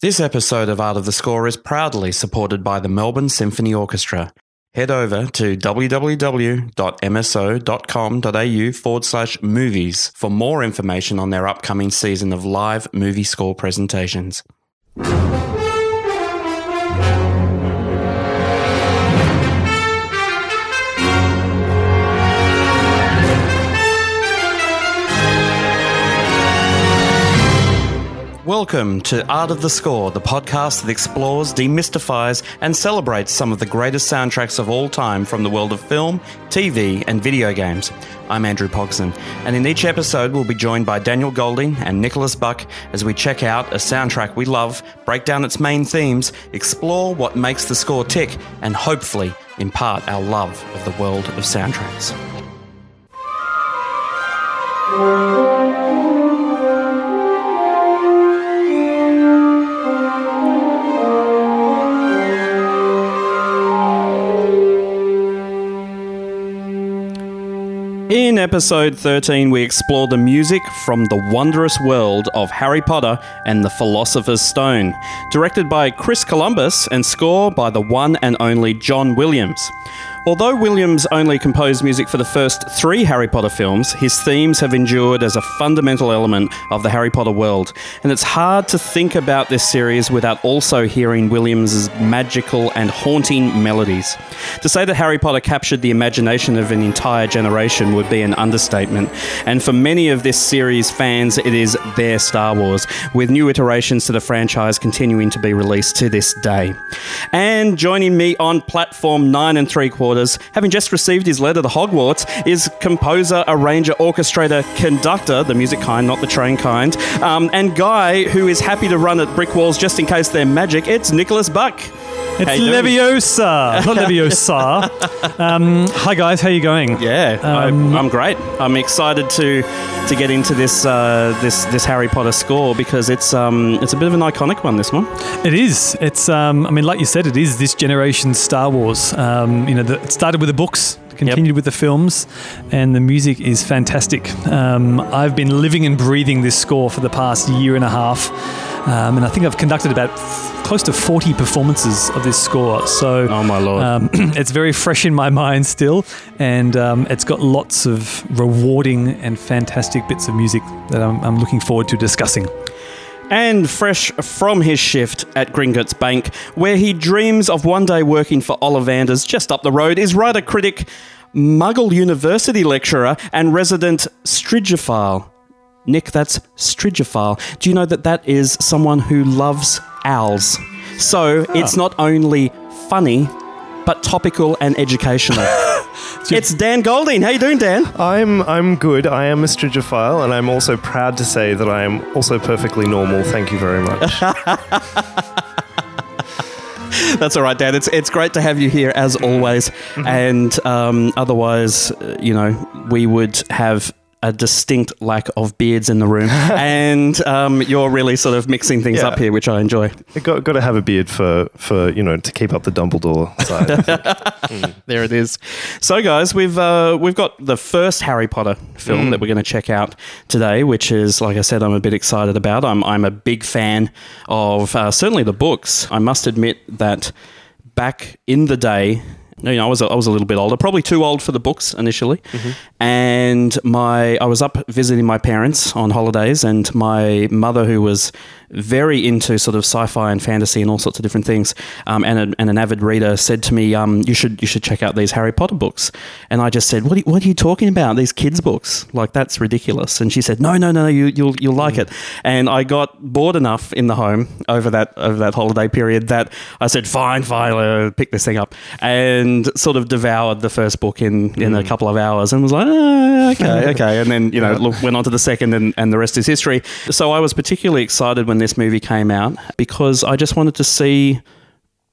This episode of Art of the Score is proudly supported by the Melbourne Symphony Orchestra. Head over to www.mso.com.au forward slash movies for more information on their upcoming season of live movie score presentations. Welcome to Art of the Score, the podcast that explores, demystifies, and celebrates some of the greatest soundtracks of all time from the world of film, TV, and video games. I'm Andrew Pogson, and in each episode, we'll be joined by Daniel Golding and Nicholas Buck as we check out a soundtrack we love, break down its main themes, explore what makes the score tick, and hopefully impart our love of the world of soundtracks. In episode 13, we explore the music from the wondrous world of Harry Potter and the Philosopher's Stone, directed by Chris Columbus and score by the one and only John Williams. Although Williams only composed music for the first three Harry Potter films, his themes have endured as a fundamental element of the Harry Potter world, and it's hard to think about this series without also hearing Williams' magical and haunting melodies. To say that Harry Potter captured the imagination of an entire generation would be an understatement, and for many of this series' fans, it is their Star Wars, with new iterations to the franchise continuing to be released to this day. And joining me on platform nine and three quarters, having just received his letter to Hogwarts, is composer, arranger, orchestrator, conductor, the music kind, not the train kind, um, and guy who is happy to run at brick walls just in case they're magic. It's Nicholas Buck. It's How? Leviosa, not Leviosa. um, hi guys, how are you going? Yeah, Um, I, I'm great. I'm excited to to get into this uh, this this Harry Potter score because it's um it's a bit of an iconic one. This one. It is. It's. Um, I mean, like you said, it is this generation's Star Wars. Um, you know, the, it started with the books. Continued with the films, and the music is fantastic. Um, I've been living and breathing this score for the past year and a half, um, and I think I've conducted about f- close to 40 performances of this score. So, Oh my lord. Um, it's very fresh in my mind still, and um, it's got lots of rewarding and fantastic bits of music that I'm, I'm looking forward to discussing. And fresh from his shift at Gringotts Bank, where he dreams of one day working for Ollivanders just up the road, is writer critic, Muggle University lecturer, and resident Strigophile. Nick, that's Strigophile. Do you know that that is someone who loves owls? So it's not only funny, but topical and educational. it's Dan Golding. How you doing, Dan? I'm I'm good. I am a strigophile, and I'm also proud to say that I am also perfectly normal. Thank you very much. That's all right, Dan. It's it's great to have you here as always. And um, otherwise, you know, we would have a distinct lack of beards in the room, and um, you're really sort of mixing things Yeah. up here, which I enjoy. I got got to have a beard for for you know to keep up the Dumbledore side. I think. There it is. So, guys, we've uh, we've got the first Harry Potter film Mm. that we're going to check out today, which is, like I said, I'm a bit excited about. I'm I'm a big fan of uh, certainly the books. I must admit that back in the day. You know, I was a, I was a little bit older, probably too old for the books initially, Mm-hmm. and my I was up visiting my parents on holidays, and my mother, who was very into sort of sci-fi and fantasy and all sorts of different things, um, and, a, and an avid reader, said to me, um, "You should you should check out these Harry Potter books." And I just said, "What are you, what are you talking about? These kids' books? Like that's ridiculous." And she said, "No, no, no, you you'll you'll like it." And I got bored enough in the home over that over that holiday period that I said, "Fine, fine, uh, pick this thing up," and sort of devoured the first book in in a couple of hours, and was like, "Ah, "Okay, okay," and then you know look, went on to the second, and, and the rest is history. So I was particularly excited when this movie came out because I just wanted to see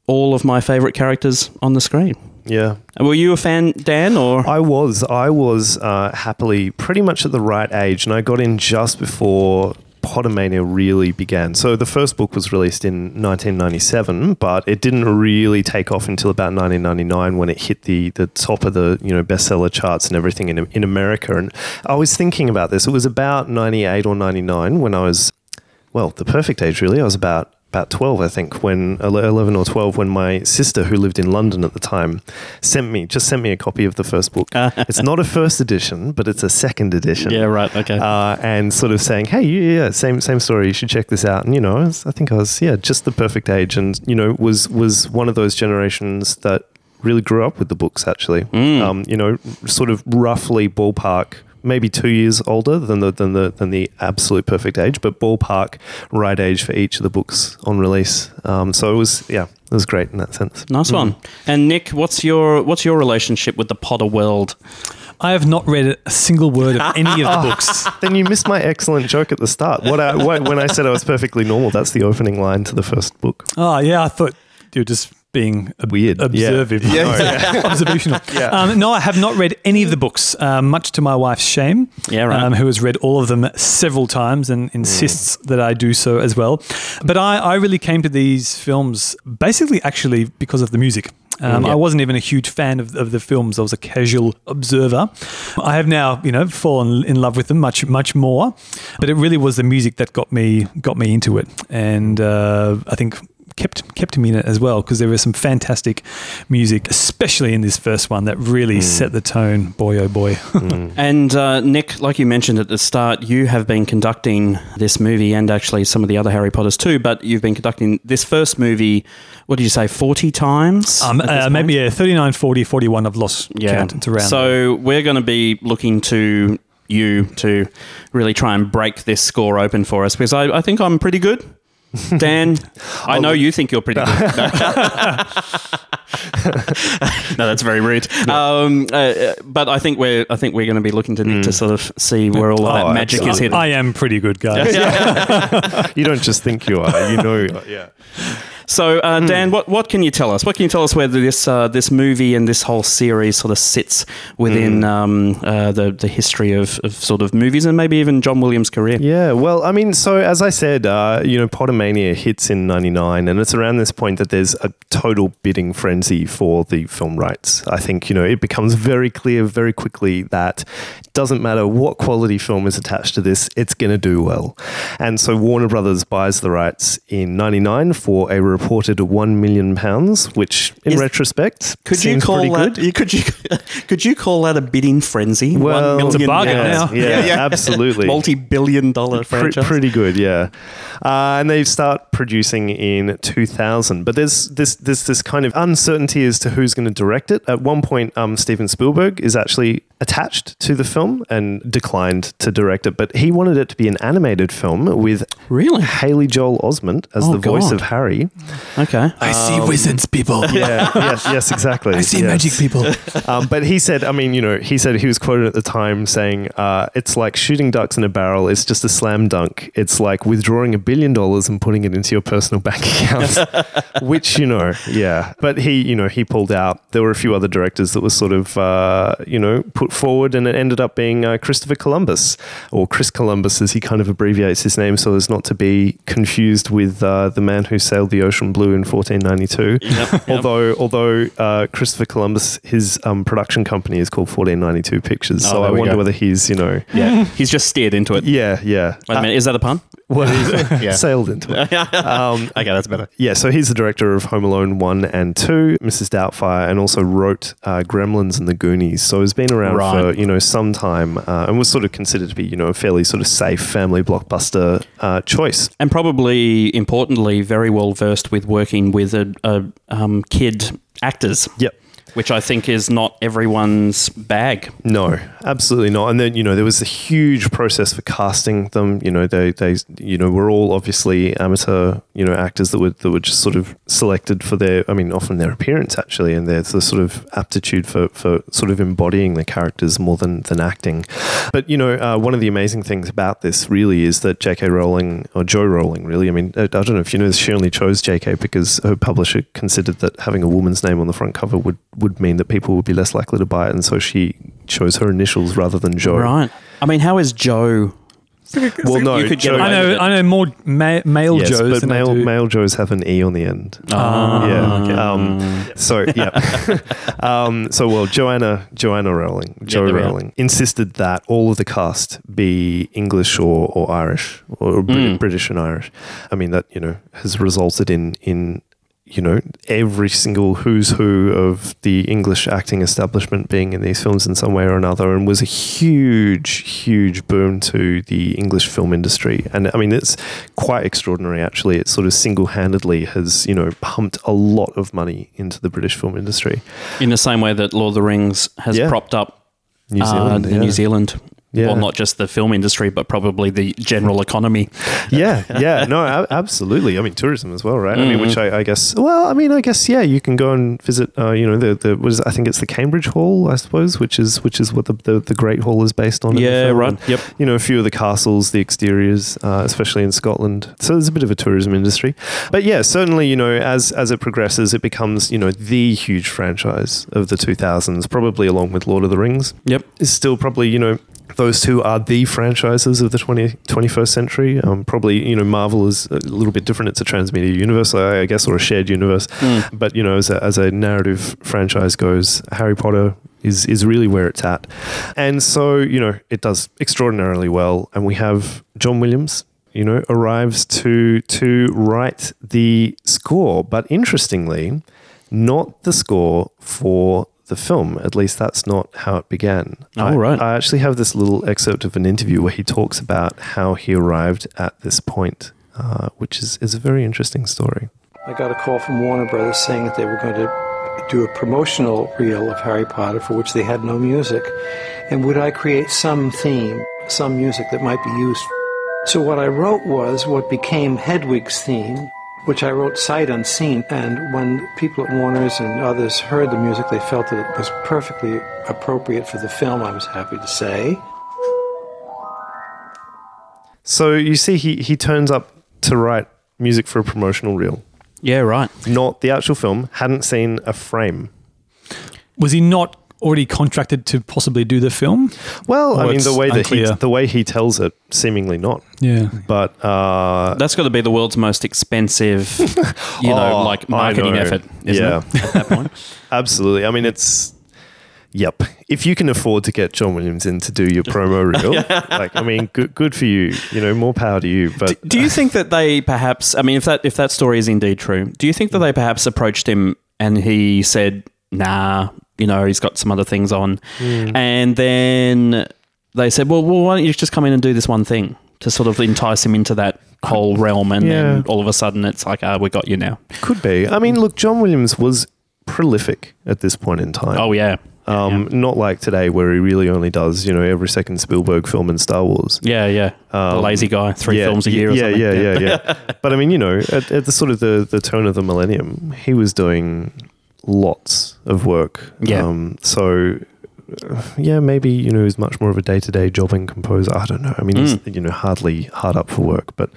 all of my favorite characters on the screen. yeah, Were you a fan, Dan, or I was I was uh, happily pretty much at the right age, and I got in just before Pottermania really began. So the first book was released in 1997, but it didn't really take off until about 1999 when it hit the the top of the you know bestseller charts and everything in in America. And I was thinking about this. It was about 98 or 99 when I was well the perfect age really. I was about about 12, I think, when 11 or 12, when my sister, who lived in London at the time, sent me, just sent me a copy of the first book. it's not a first edition, but it's a second edition. Yeah, right. Okay. Uh, and sort of saying, hey, yeah, same same story. You should check this out. And you know, I, was, I think I was yeah, just the perfect age, and you know, was was one of those generations that really grew up with the books. Actually, Mm. um, you know, sort of roughly ballpark. Maybe two years older than the than the than the absolute perfect age, but ballpark right age for each of the books on release. Um, so it was yeah, it was great in that sense. Nice one. And Nick, what's your what's your relationship with the Potter world? I have not read a single word of any of the books. Then you missed my excellent joke at the start. What, I, what when I said I was perfectly normal, that's the opening line to the first book. Oh, yeah, I thought you were just being ob- Weird. Yeah. observant. Observational. Yeah. Um, no, I have not read any of the books, uh, much to my wife's shame. Yeah, right. Um, who has read all of them several times and insists that I do so as well. But I, I really came to these films basically actually because of the music. Um, Yeah. I wasn't even a huge fan of, of the films. I was a casual observer. I have now, you know, fallen in love with them much, much more. But it really was the music that got me got me into it, and uh, I think kept kept me in it as well because there was some fantastic music, especially in this first one, that really set the tone. Boy, oh boy! And uh, Nick, like you mentioned at the start, you have been conducting this movie and actually some of the other Harry Potters too. But you've been conducting this first movie. What did you say? Forty times? um, uh, maybe yeah, 39, 40, 41. I've lost Yeah. count. It's around. So we're going to be looking to you to really try and break this score open for us because I, I think I'm pretty good. Dan, I know you think you're pretty good. no, that's very rude. Um, uh, uh, but I think we're I think we're going to be looking to Nick to sort of see where all of that Oh, magic is absolutely. hidden. I am pretty good, guys. You don't just think you are, you know you are. Yeah. So, uh, Dan, what, what can you tell us? What can you tell us where this uh, this movie and this whole series sort of sits within um, uh, the the history of, of sort of movies and maybe even John Williams' career? Yeah, well, I mean, so as I said, uh, you know, Pottermania hits in '99, and it's around this point that there's a total bidding frenzy for the film rights. I think you know it becomes very clear very quickly that it doesn't matter what quality film is attached to this, it's going to do well. And so Warner Brothers buys the rights in '99 for a reported one million pounds, which, in Is- retrospect, Could you seems call pretty that? good. You, could you could you call that a bidding frenzy? Well, One It's a bargain pounds. now. Yeah, absolutely. multi-billion dollar Pre- franchise. pretty good, yeah. Uh, and they start producing in 2000, but there's this this this kind of uncertainty as to who's going to direct it. At one point, um, Steven Spielberg is actually attached to the film and declined to direct it, but he wanted it to be an animated film with Really? Haley Joel Osment as Oh, the voice God. of Harry. Okay. I see wizards, people. Yeah, yes, yes, exactly. I see yes. magic people. Um, but he said, I mean, you know, he said he was quoted at the time saying, uh, "It's like shooting ducks in a barrel. It's just a slam dunk. It's like withdrawing a billion dollars and putting it into your personal bank account." Which you know, yeah. But he, you know, he pulled out. There were a few other directors that were sort of, uh, you know, put forward, and it ended up being uh, Christopher Columbus or Chris Columbus, as he kind of abbreviates his name, so as not to be confused with uh, the man who sailed the ocean blue in 1492. Although, although uh, Christopher Columbus, his um, production company is called 1492 Pictures, Oh, so I wonder go. whether he's, you know, Yeah. He's just steered into it. yeah, yeah, Wait a minute, is that a pun? what is Yeah. sailed into it. Um, Okay, that's better. yeah, so he's the director of Home Alone 1 and 2, Mrs. Doubtfire, and also wrote uh, Gremlins and the Goonies. So he's been around Right. for, you know, some time uh, and was sort of considered to be, you know, a fairly sort of safe family blockbuster uh, choice. And probably importantly, very well versed with working with a, a um, kid actors. Yep. Which I think is not everyone's bag. No, absolutely not. And then you know there was a huge process for casting them. You know they they you know were all obviously amateur you know actors that were that were just sort of selected for their I mean often their appearance actually and their the sort of aptitude for for sort of embodying the characters more than than acting. But you know uh, one of the amazing things about this really is that J.K. Rowling or Joe Rowling really I mean I, I don't know if you know she only chose J.K. because her publisher considered that having a woman's name on the front cover would would mean that people would be less likely to buy it, and so she chose her initials rather than Joe. Right. I mean, how is Joe Well, no, You could get Joe- away I know. I know more ma- male yes, Joes but than I male do. male Joes have an e on the end. Ah, yeah. okay. Um, so yeah. um, so well, Joanna Joanna Rowling, Joe the Row- Rowling insisted that all of the cast be English or, or Irish or Brit- Mm. British and Irish. I mean that you know has resulted in in you know every single who's who of the English acting establishment being in these films in some way or another, and was a huge huge boom to the English film industry. And I mean it's quite extraordinary actually. It sort of single handedly has you know pumped a lot of money into the British film industry. In the same way that Lord of the Rings has Yeah. propped up New uh, Zealand, the yeah. New Zealand. Yeah. Well, not just the film industry, but probably the general economy. yeah, yeah, no, absolutely. I mean, tourism as well, right? I mean, which I, I guess. Well, I mean, I guess yeah, you can go and visit. Uh, you know, the the what is? I think it's the Cambridge Hall, I suppose, which is which is what the the, the Great Hall is based on. Yeah, right. And, Yep. you know, a few of the castles, the exteriors, uh, especially in Scotland. So there's a bit of a tourism industry. But yeah, certainly, you know, as as it progresses, it becomes, you know, the huge franchise of the 2000s, probably along with Lord of the Rings. Yep. Is still probably, you know, those two are the franchises of the 20, 21st century. Um, probably, you know, Marvel is a little bit different. It's a transmedia universe, I guess, or a shared universe. Mm. But, you know, as a, as a narrative franchise goes, Harry Potter is, is really where it's at. And so, you know, it does extraordinarily well. And we have John Williams, you know, arrives to to write the score. But interestingly, not the score for the film. At least that's not how it began. Oh, I, right. I actually have this little excerpt of an interview where he talks about how he arrived at this point, uh, which is, is a very interesting story. I got a call from Warner Brothers saying that they were going to do a promotional reel of Harry Potter for which they had no music. And would I create some theme, some music that might be used? So what I wrote was what became Hedwig's theme, which I wrote sight unseen. And when people at Warner's and others heard the music, they felt that it was perfectly appropriate for the film, I was happy to say. So you see, he, he turns up to write music for a promotional reel, Yeah, right. not the actual film, hadn't seen a frame. Was he not already contracted to possibly do the film? Well, I mean, the it's way that he the way he tells it, seemingly not. Yeah. But uh, That's got to be the world's most expensive, you know, Oh, like marketing know. effort, isn't Yeah. it? At that point. absolutely, I mean, it's yep. If you can afford to get John Williams in to do your promo reel, like I mean, good good for you. You know, more power to you. But Do you think that they perhaps? I mean, if that if that story is indeed true, do you think that they perhaps approached him and he said, "Nah, you know, he's got some other things on," Hmm. and then they said, "Well, well, why don't you just come in and do this one thing to sort of entice him into that whole realm?" And then all of a sudden, it's like, "Ah, we got you now." could be. I mean, look, John Williams was prolific at this point in time. Oh yeah, Um, Not like today, where he really only does, you know, every second Spielberg film in Star Wars. yeah, yeah. the Um, lazy guy, three yeah, films a year. Or yeah, something. yeah, yeah, yeah, But I mean, you know, at, at the sort of the, the turn of the millennium, he was doing lots of work. Yeah. Um, so, yeah, maybe you know, he's much more of a day to day jobbing composer. I don't know. I mean, Mm. he's you know hardly hard up for work. But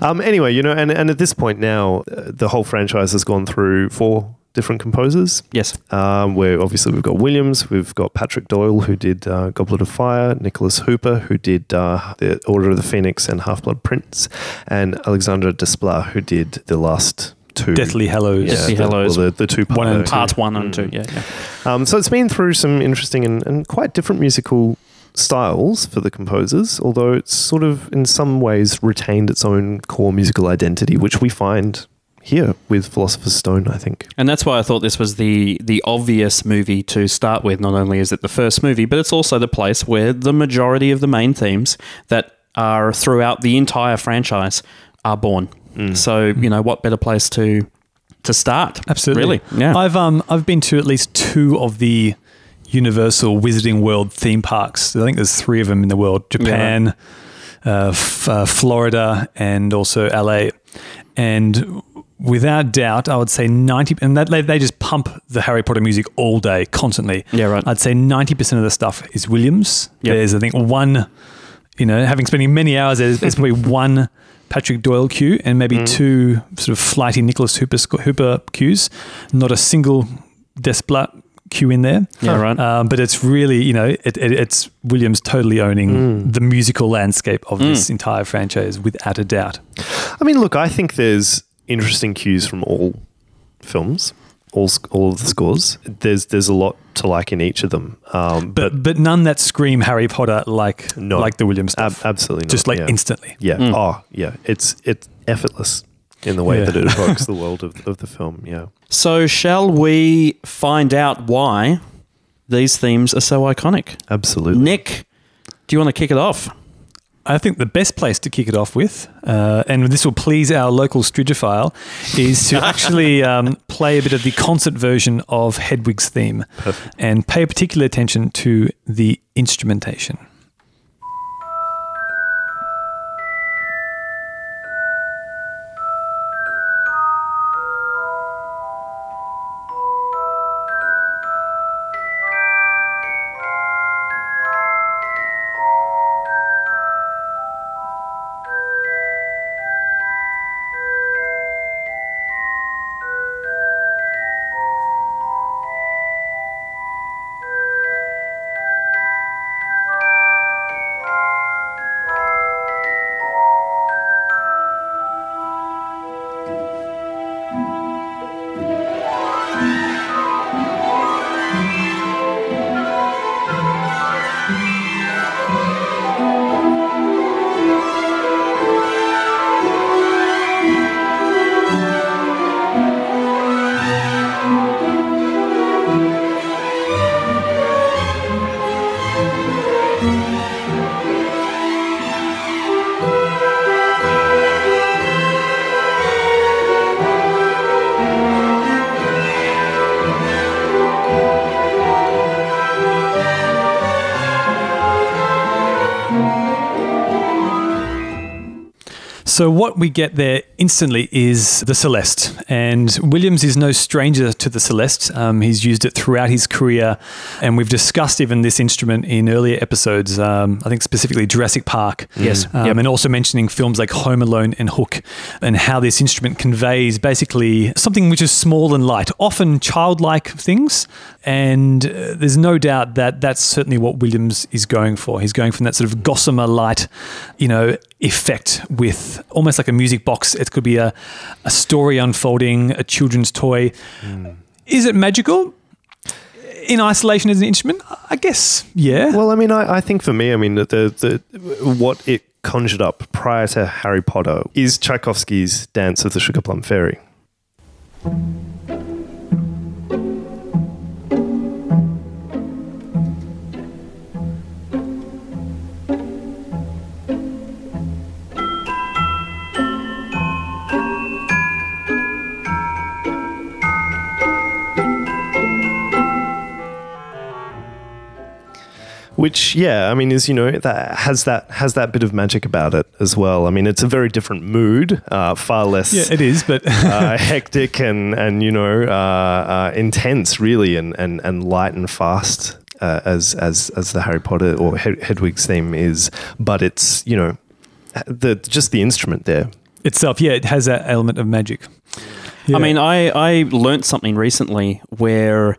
um, anyway, you know, and and at this point now, uh, the whole franchise has gone through four different composers. Yes. Um, where obviously we've got Williams, we've got Patrick Doyle who did uh, Goblet of Fire, Nicholas Hooper who did uh, the Order of the Phoenix and Half Blood Prince, and Alexandre Desplat who did the last two. Deathly Hallows. Deathly the, Hallows. well, the, the two One and part- two. One and two. Mm. Yeah, yeah. Um, so it's been through some interesting and, and quite different musical styles for the composers, although it's sort of in some ways retained its own core musical identity, which we find here with Philosopher's Stone, I think. And that's why I thought this was the the obvious movie to start with. Not only is it the first movie, but it's also the place where the majority of the main themes that are throughout the entire franchise are born. So you know what better place to to start? Absolutely. really, yeah. I've um I've been to at least two of the Universal Wizarding World theme parks. I think there's three of them in the world: Japan, uh, f- uh, Florida, and also LA. And without doubt, I would say ninety. And that they, they just pump the Harry Potter music all day, constantly. Yeah, right. I'd say ninety percent of the stuff is Williams. Yep. There's I think one. You know, having spending many hours, there, there's probably one Patrick Doyle cue and maybe Mm. two sort of flighty Nicholas Hooper sc- Hooper cues. Not a single Desplat cue in there. Yeah, right. Um, but it's really, you know, it, it, it's Williams totally owning the musical landscape of this entire franchise without a doubt. I mean, look, I think there's interesting cues from all films, all all of the scores. There's there's a lot to like in each of them. Um, but, But but none that scream Harry Potter like No. like the Williams ab- stuff. absolutely not. Just like yeah. instantly. Yeah. Oh, yeah. It's it's effortless in the way Yeah. that it evokes the world of, of the film. Yeah. So, shall we find out why these themes are so iconic? Absolutely. Nick, do you want to kick it off? I think the best place to kick it off with, uh, and this will please our local Strigophile, is to actually um, play a bit of the concert version of Hedwig's theme and pay particular attention to the instrumentation. So, what we get there instantly is the Celeste. And Williams is no stranger to the Celeste. Um, he's used it throughout his career. And we've discussed even this instrument in earlier episodes, um, I think specifically Jurassic Park. Yes. Um, Yep. And also mentioning films like Home Alone and Hook, and how this instrument conveys basically something which is small and light, often childlike things. And uh, there's no doubt that that's certainly what Williams is going for. He's going from that sort of gossamer light, you know, effect with almost like a music box. It could be a, a story unfolding, a children's toy. Is it magical? In isolation as an instrument, I guess, yeah. Well, I mean, I, I think for me, I mean, the, the, the what it conjured up prior to Harry Potter is Tchaikovsky's Dance of the Sugar Plum Fairy. Which yeah i mean is you know that has that has that bit of magic about it as well i mean it's a very different mood uh, far less yeah, it is, but uh, hectic and and you know uh, uh, intense really and, and and light and fast uh, as as as the harry potter or hedwig's theme is but it's you know the just the instrument there itself, yeah, it has that element of magic. Yeah. I mean, I, I learnt something recently where,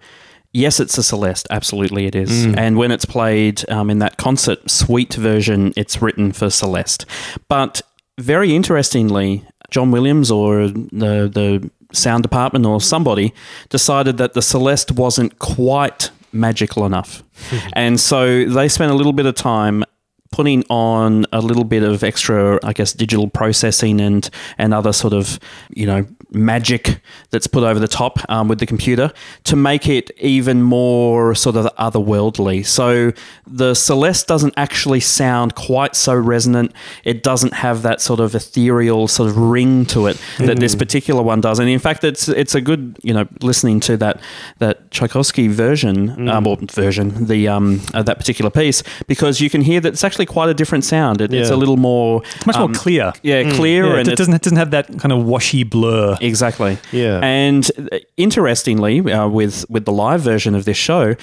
yes, it's a Celeste. Absolutely, it is. And when it's played um, in that concert suite version, it's written for Celeste. But very interestingly, John Williams or the, the sound department or somebody decided that the Celeste wasn't quite magical enough. and so they spent a little bit of time putting on a little bit of extra, I guess, digital processing and and other sort of you know magic that's put over the top um, with the computer to make it even more sort of otherworldly. So the Celeste doesn't actually sound quite so resonant. It doesn't have that sort of ethereal sort of ring to it that this particular one does. And in fact, it's it's a good you know listening to that that Tchaikovsky version um, or version the um, uh, that particular piece because you can hear that it's actually quite a different sound. It, It's a little more much um, more clear. Yeah, clear Yeah, and it doesn't it doesn't have that kind of washy blur. Exactly. Yeah. And uh, interestingly, uh, with with the live version of this show,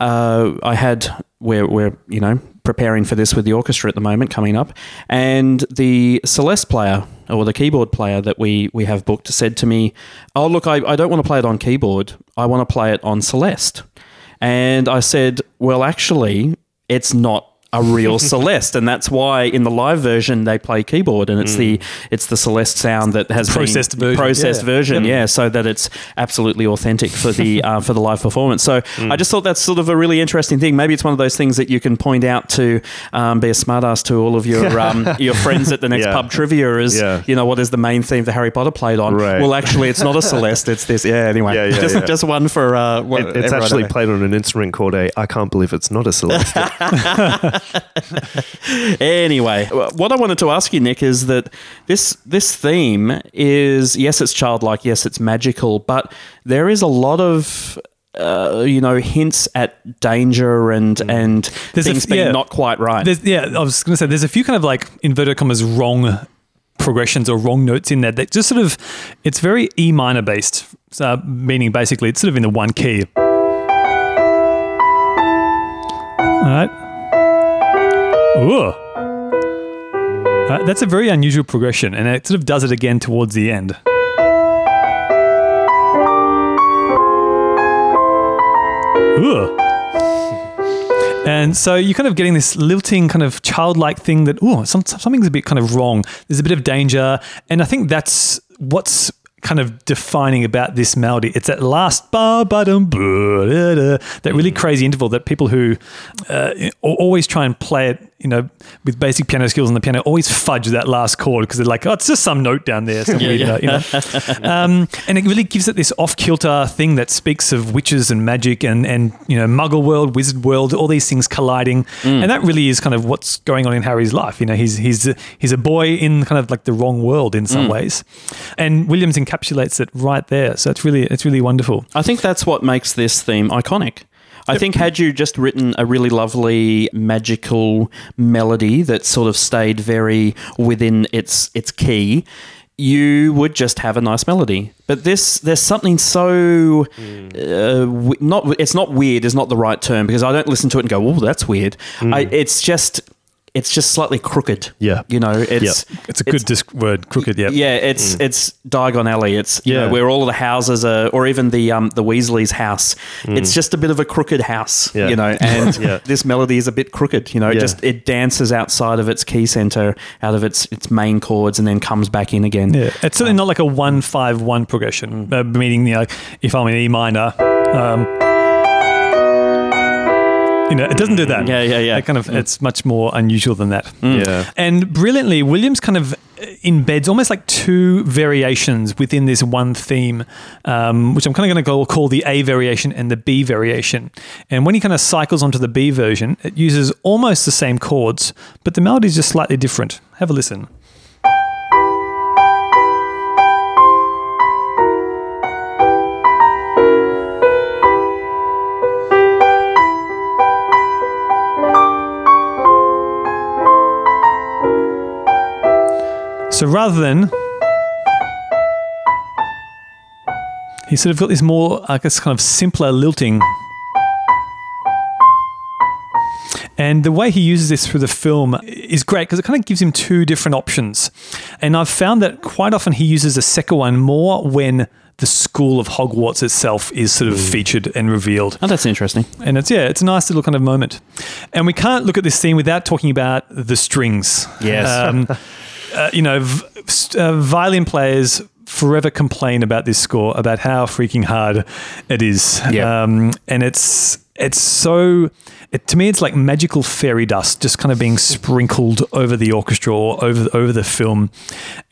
uh, I had we're we're you know preparing for this with the orchestra at the moment coming up, and the Celeste player or the keyboard player that we we have booked said to me, "Oh look, I, I don't want to play it on keyboard. I want to play it on Celeste." And I said, well, actually, it's not a real Celeste, and that's why in the live version they play keyboard, and it's the it's the Celeste sound that has Processed been version, processed yeah. version, yeah, so that it's absolutely authentic for the uh, for the live performance. So I just thought that's sort of a really interesting thing. Maybe it's one of those things that you can point out to um, be a smartass to all of your um, your friends at the next Yeah. pub trivia. Is Yeah. you know what is the main theme that Harry Potter played on? Right. Well, actually, it's not a Celeste. It's this. Yeah. Anyway, Yeah, yeah, just yeah. just one for uh, what, It- it's actually played on an instrument called a I can't believe it's not a Celeste. Anyway, what I wanted to ask you, Nick, is that this this theme is yes, it's childlike, yes, it's magical, but there is a lot of uh, you know hints at danger and and Mm. There's things f- being yeah. not quite right. There's, yeah, I was going to say there's a few kind of like inverted commas wrong progressions or wrong notes in there that just sort of it's very E minor based, uh, meaning basically it's sort of in the one key. All right. Ooh. Uh, that's a very unusual progression, and it sort of does it again towards the end. Ooh. And so you're kind of getting this lilting kind of childlike thing that, oh, some, something's a bit kind of wrong. There's a bit of danger. And I think that's what's kind of defining about this melody. It's that last ba ba dum ba da da, that really crazy interval that people who uh, always try and play it, you know, with basic piano skills on the piano, always fudge that last chord because they're like, oh, it's just some note down there. Some weird note, you know. um, and it really gives it this off kilter thing that speaks of witches and magic and and you know Muggle world, wizard world, all these things colliding, Mm. and that really is kind of what's going on in Harry's life. You know, he's he's he's a boy in kind of like the wrong world in Mm. some ways, and Williams encapsulates it right there. So it's really it's really wonderful. I think that's what makes this theme iconic. I think had you just written a really lovely magical melody that sort of stayed very within its its key, you would just have a nice melody. But this there's something so uh, not it's not weird is not the right term because I don't listen to it and go, "Oh, that's weird." I, it's just it's just slightly crooked. Yeah. You know, it's It's a good disc word, crooked. Yeah, yeah, it's it's Diagon Alley. It's you know, Yeah. where all of the houses are, or even the um the Weasley's house. It's just a bit of a crooked house, Yeah. you know. And Yeah. this melody is a bit crooked, you know. It Yeah. just it dances outside of its key center, out of its its main chords, and then comes back in again. Yeah, it's certainly not like a one five one progression. Mm. Uh, meaning, you know, if I'm in E minor, um, you know, it doesn't do that. Yeah, yeah, yeah. It kind of, it's much more unusual than that. yeah. And brilliantly, Williams kind of embeds almost like two variations within this one theme, um, which I'm kind of going to go call the A variation and the B variation. And when he kind of cycles onto the B version, it uses almost the same chords, but the melody is just slightly different. Have a listen. So rather than he's sort of got this more, I guess, kind of simpler lilting. And the way he uses this through the film is great because it kind of gives him two different options. And I've found that quite often he uses the second one more when the school of Hogwarts itself is sort of featured and revealed. Oh, that's interesting. And it's yeah, it's a nice little kind of moment. And we can't look at this scene without talking about the strings. Yes. Um, uh, you know, v- uh, violin players forever complain about this score, about how freaking hard it is. Yeah. Um, and it's it's so. It, to me, it's like magical fairy dust, just kind of being sprinkled over the orchestra or over over the film,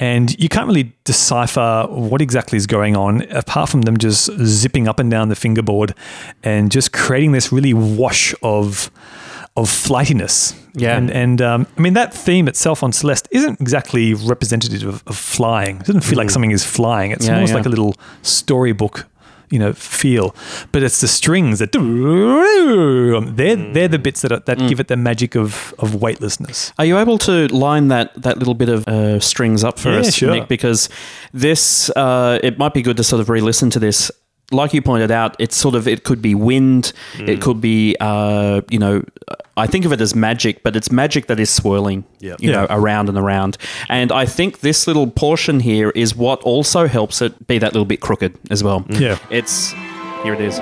and you can't really decipher what exactly is going on, apart from them just zipping up and down the fingerboard, and just creating this really wash of of flightiness. Yeah. and and um, I mean that theme itself on Celeste isn't exactly representative of, of flying. It doesn't feel like something is flying. It's Yeah, almost yeah. like a little storybook, you know, feel. But it's the strings that they're they're the bits that are, that give it the magic of of weightlessness. Are you able to line that that little bit of uh, strings up for Yeah, us, sure. Nick? Because this, uh, it might be good to sort of re-listen to this. Like you pointed out, it's sort of it could be wind, it could be uh, you know, I think of it as magic, but it's magic that is swirling, Yep. you know, around and around. And I think this little portion here is what also helps it be that little bit crooked as well. Yeah. it's here it is.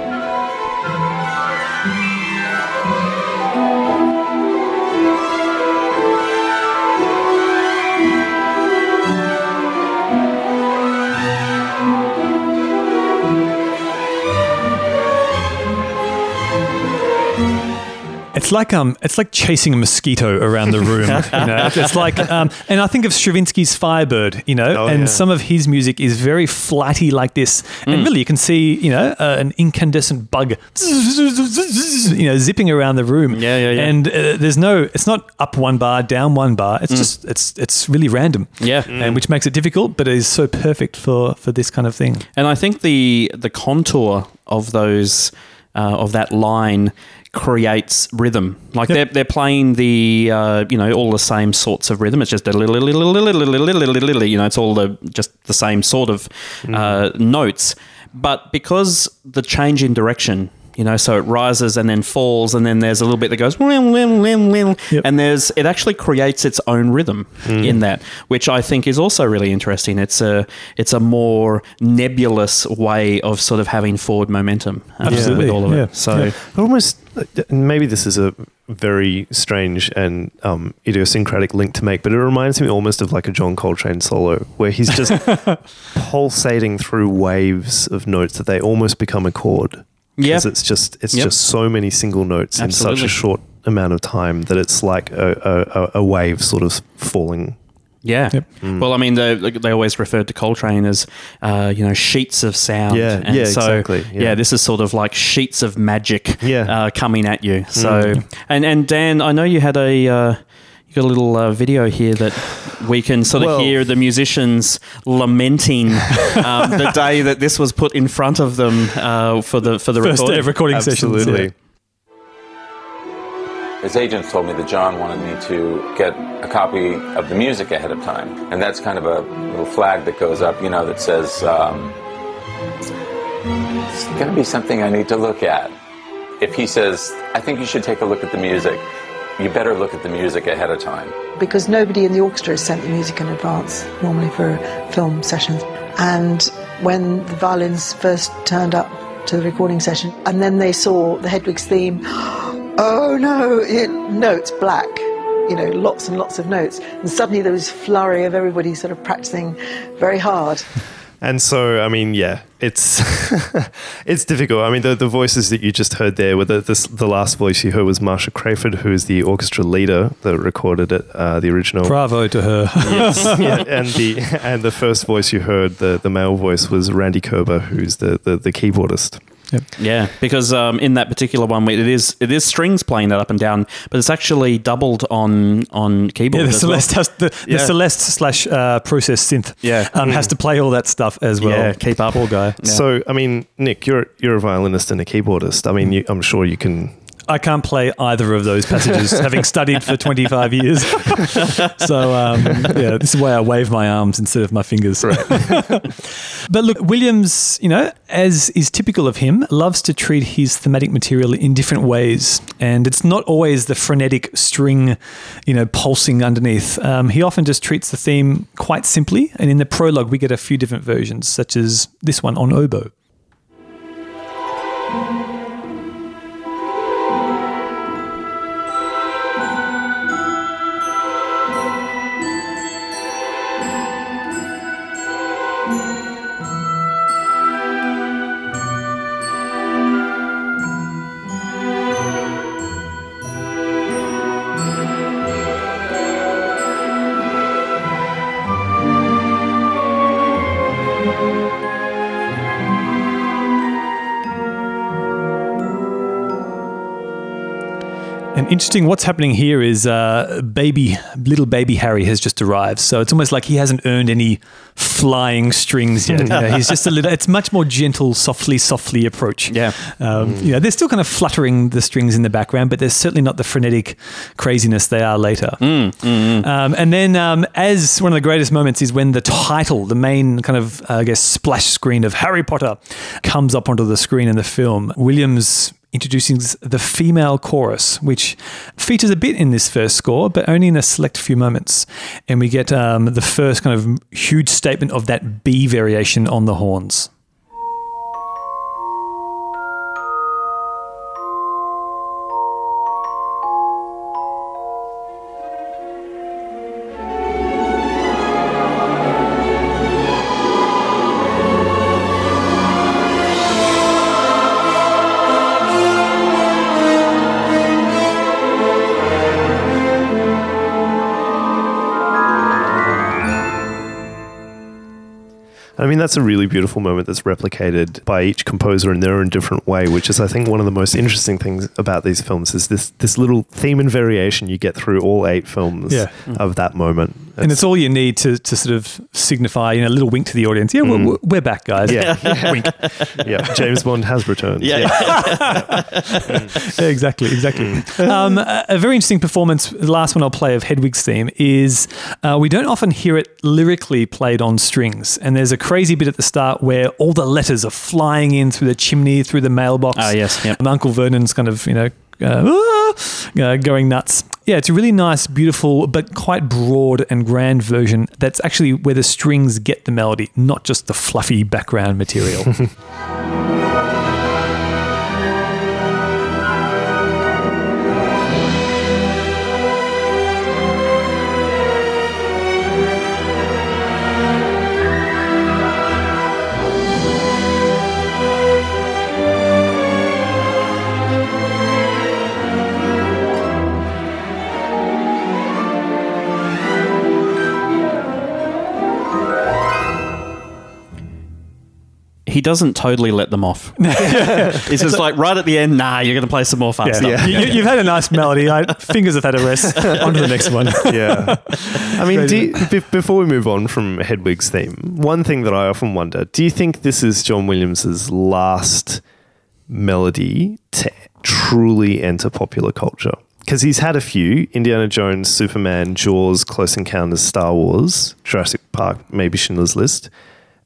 It's like um, it's like chasing a mosquito around the room. you know, it's like um, and I think of Stravinsky's Firebird. You know, Oh, and yeah. some of his music is very flatty like this, Mm. and really you can see you know uh, an incandescent bug, you know, zipping around the room. Yeah, yeah, yeah. And uh, there's no, it's not up one bar, down one bar. Mm. It's just it's it's really random. Yeah. and which makes it difficult, but it is so perfect for for this kind of thing. And I think the the contour of those uh, of that line creates rhythm. Like they're they're playing the uh, you know all the same sorts of rhythm. It's just a little little little little little you know it's all the just the same sort of uh, notes. But because the change in direction. You know, so it rises and then falls, and then there's a little bit that goes, Yep. and there's it actually creates its own rhythm in that, which I think is also really interesting. It's a it's a more nebulous way of sort of having forward momentum uh, Absolutely, with all of yeah. it. So Yeah. Almost, maybe this is a very strange and um, idiosyncratic link to make, but it reminds me almost of like a John Coltrane solo, where he's just pulsating through waves of notes that they almost become a chord. Yeah. because it's just it's Yep. just so many single notes in such a short amount of time that it's like a, a, a wave sort of falling. Yeah, Yep. well, I mean, they, they always referred to Coltrane as uh, you know sheets of sound. Yeah, and yeah, so, exactly, Yeah. yeah. this is sort of like sheets of magic. Yeah. uh, coming at you. So, and and Dan, I know you had a. Uh, you got a little uh, video here that we can sort of Well- hear the musicians lamenting um, the day that this was put in front of them uh, for the for the First recording. day of recording sessions. Absolutely. yeah. His agents told me that John wanted me to get a copy of the music ahead of time. And that's kind of a little flag that goes up, you know, that says, um, it's going to be something I need to look at. If he says, I think you should take a look at the music, you better look at the music ahead of time. because nobody in the orchestra is sent the music in advance, normally for film sessions. And when the violins first turned up to the recording session, and then they saw the Hedwig's theme, oh no, it, notes black, you know, lots and lots of notes. And suddenly there was flurry of everybody sort of practicing very hard. And so, I mean, yeah, it's it's difficult. I mean, the, the voices that you just heard there, were the, the the last voice you heard was Marcia Crayford, who is the orchestra leader that recorded it, uh, the original. Bravo to her. Yes, yeah, and the and the first voice you heard, the the male voice, was Randy Kerber, who's the the, the keyboardist. Yeah, because um, in that particular one, it is it is strings playing that up and down, but it's actually doubled on on keyboard. Yeah, the as well. Celeste has the, the Celeste slash uh, process synth. Yeah. um, has to play all that stuff as well. Yeah, keep up. Poor guy. Yeah. So, I mean, Nick, you're you're a violinist and a keyboardist. I mean, you, I'm sure you can. I can't play either of those passages, having studied for 25 years. so, um, yeah, this is why I wave my arms instead of my fingers. but look, Williams, you know, as is typical of him, loves to treat his thematic material in different ways. And it's not always the frenetic string, you know, pulsing underneath. Um, he often just treats the theme quite simply. And in the prologue, we get a few different versions, such as this one on oboe. And interesting, what's happening here is uh, baby, little baby Harry has just arrived. So it's almost like he hasn't earned any flying strings yet. You know, he's just a little. It's much more gentle, softly, softly approach. Yeah. Um, You know, they're still kind of fluttering the strings in the background, but there's certainly not the frenetic craziness they are later. Um, and then, um, as one of the greatest moments is when the title, the main kind of, uh, I guess, splash screen of Harry Potter comes up onto the screen in the film. Williams introducing the female chorus, which features a bit in this first score, but only in a select few moments. And we get um, the first kind of huge statement of that B variation on the horns. That's a really beautiful moment that's replicated by each composer in their own different way, which is, I think, one of the most interesting things about these films is this this little theme and variation you get through all eight films Yeah. of that moment. and it's all you need to, to sort of signify, you know, a little wink to the audience. Yeah, we're, we're back, guys. yeah, wink. yeah. James Bond has returned. Yeah. Yeah, exactly, exactly. Um, a, a very interesting performance, the last one I'll play of Hedwig's theme, is uh, we don't often hear it lyrically played on strings. And there's a crazy bit at the start where all the letters are flying in through the chimney, through the mailbox. Ah, yes, yep. And Uncle Vernon's kind of, you know, uh, "Ah," uh, going nuts. Yeah, it's a really nice, beautiful, but quite broad and grand version that's actually where the strings get the melody, not just the fluffy background material. he doesn't totally let them off. it's just like right at the end, nah, you're going to play some more fun Yeah. stuff. You, you've had a nice melody. I, fingers have had a rest. On to the next one. yeah. I mean, do you, be, before we move on from Hedwig's theme, one thing that I often wonder: Do you think this is John Williams's last melody to truly enter popular culture? Because he's had a few: Indiana Jones, Superman, Jaws, Close Encounters, Star Wars, Jurassic Park, maybe Schindler's List.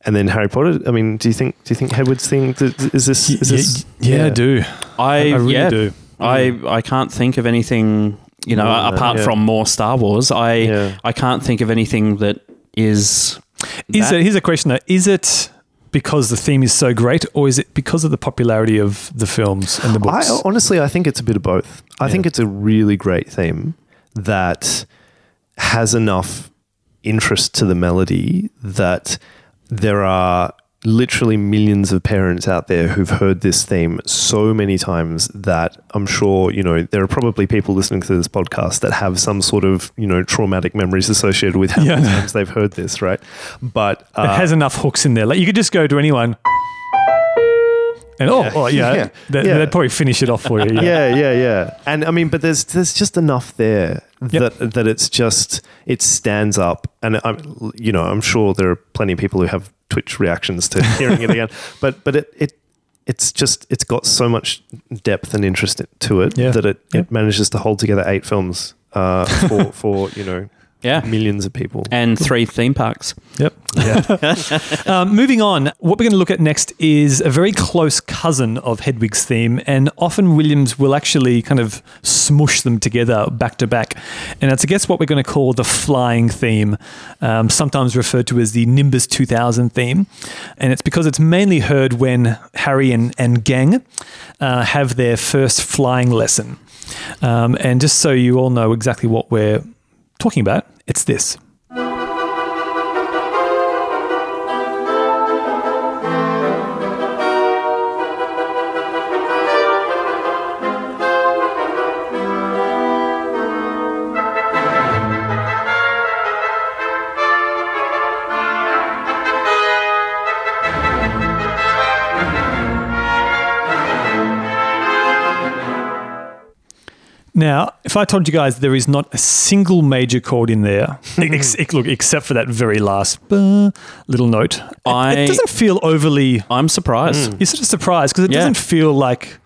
And then Harry Potter. I mean, do you think? Do you think Hedwig's thing th- th- is this? Is this? yeah, I do. I, I really yeah, do. I I can't think of anything. You know, No, no, apart yeah. from more Star Wars, I Yeah. I can't think of anything that is. Is that. it, here's a question though. Is it because the theme is so great, or is it because of the popularity of the films and the I, books? honestly, I think it's a bit of both. I think it's a really great theme that has enough interest to the melody that there are literally millions of parents out there who've heard this theme so many times that I'm sure, you know, there are probably people listening to this podcast that have some sort of, you know, traumatic memories associated with how Yeah. many times they've heard this, right? But uh, it has enough hooks in there. Like you could just go to anyone. And oh, Yeah. oh yeah, Yeah. They, Yeah. would probably finish it off for you. yeah, yeah, yeah. And I mean, but there's there's just enough there Yep. that that it's just it stands up. And I'm you know I'm sure there are plenty of people who have Twitch reactions to hearing it again. But but it it it's just it's got so much depth and interest to it Yeah. that it, it manages to hold together eight films uh, for for you know Yeah, millions of people. and three theme parks. Yep. Yeah. Um, moving on, what we're going to look at next is a very close cousin of Hedwig's theme, and often Williams will actually kind of smush them together back to back. And it's, I guess, what we're going to call the flying theme, um, sometimes referred to as the Nimbus 2000 theme. And it's because it's mainly heard when Harry and, and gang uh, have their first flying lesson. Um, and just so you all know exactly what we're talking about, it's this. Now, if I told you guys there is not a single major chord in there, ex- look, except for that very last "ba" little note, it- I- it doesn't feel overly. I'm surprised. You're sort of surprised because it Yeah. doesn't feel like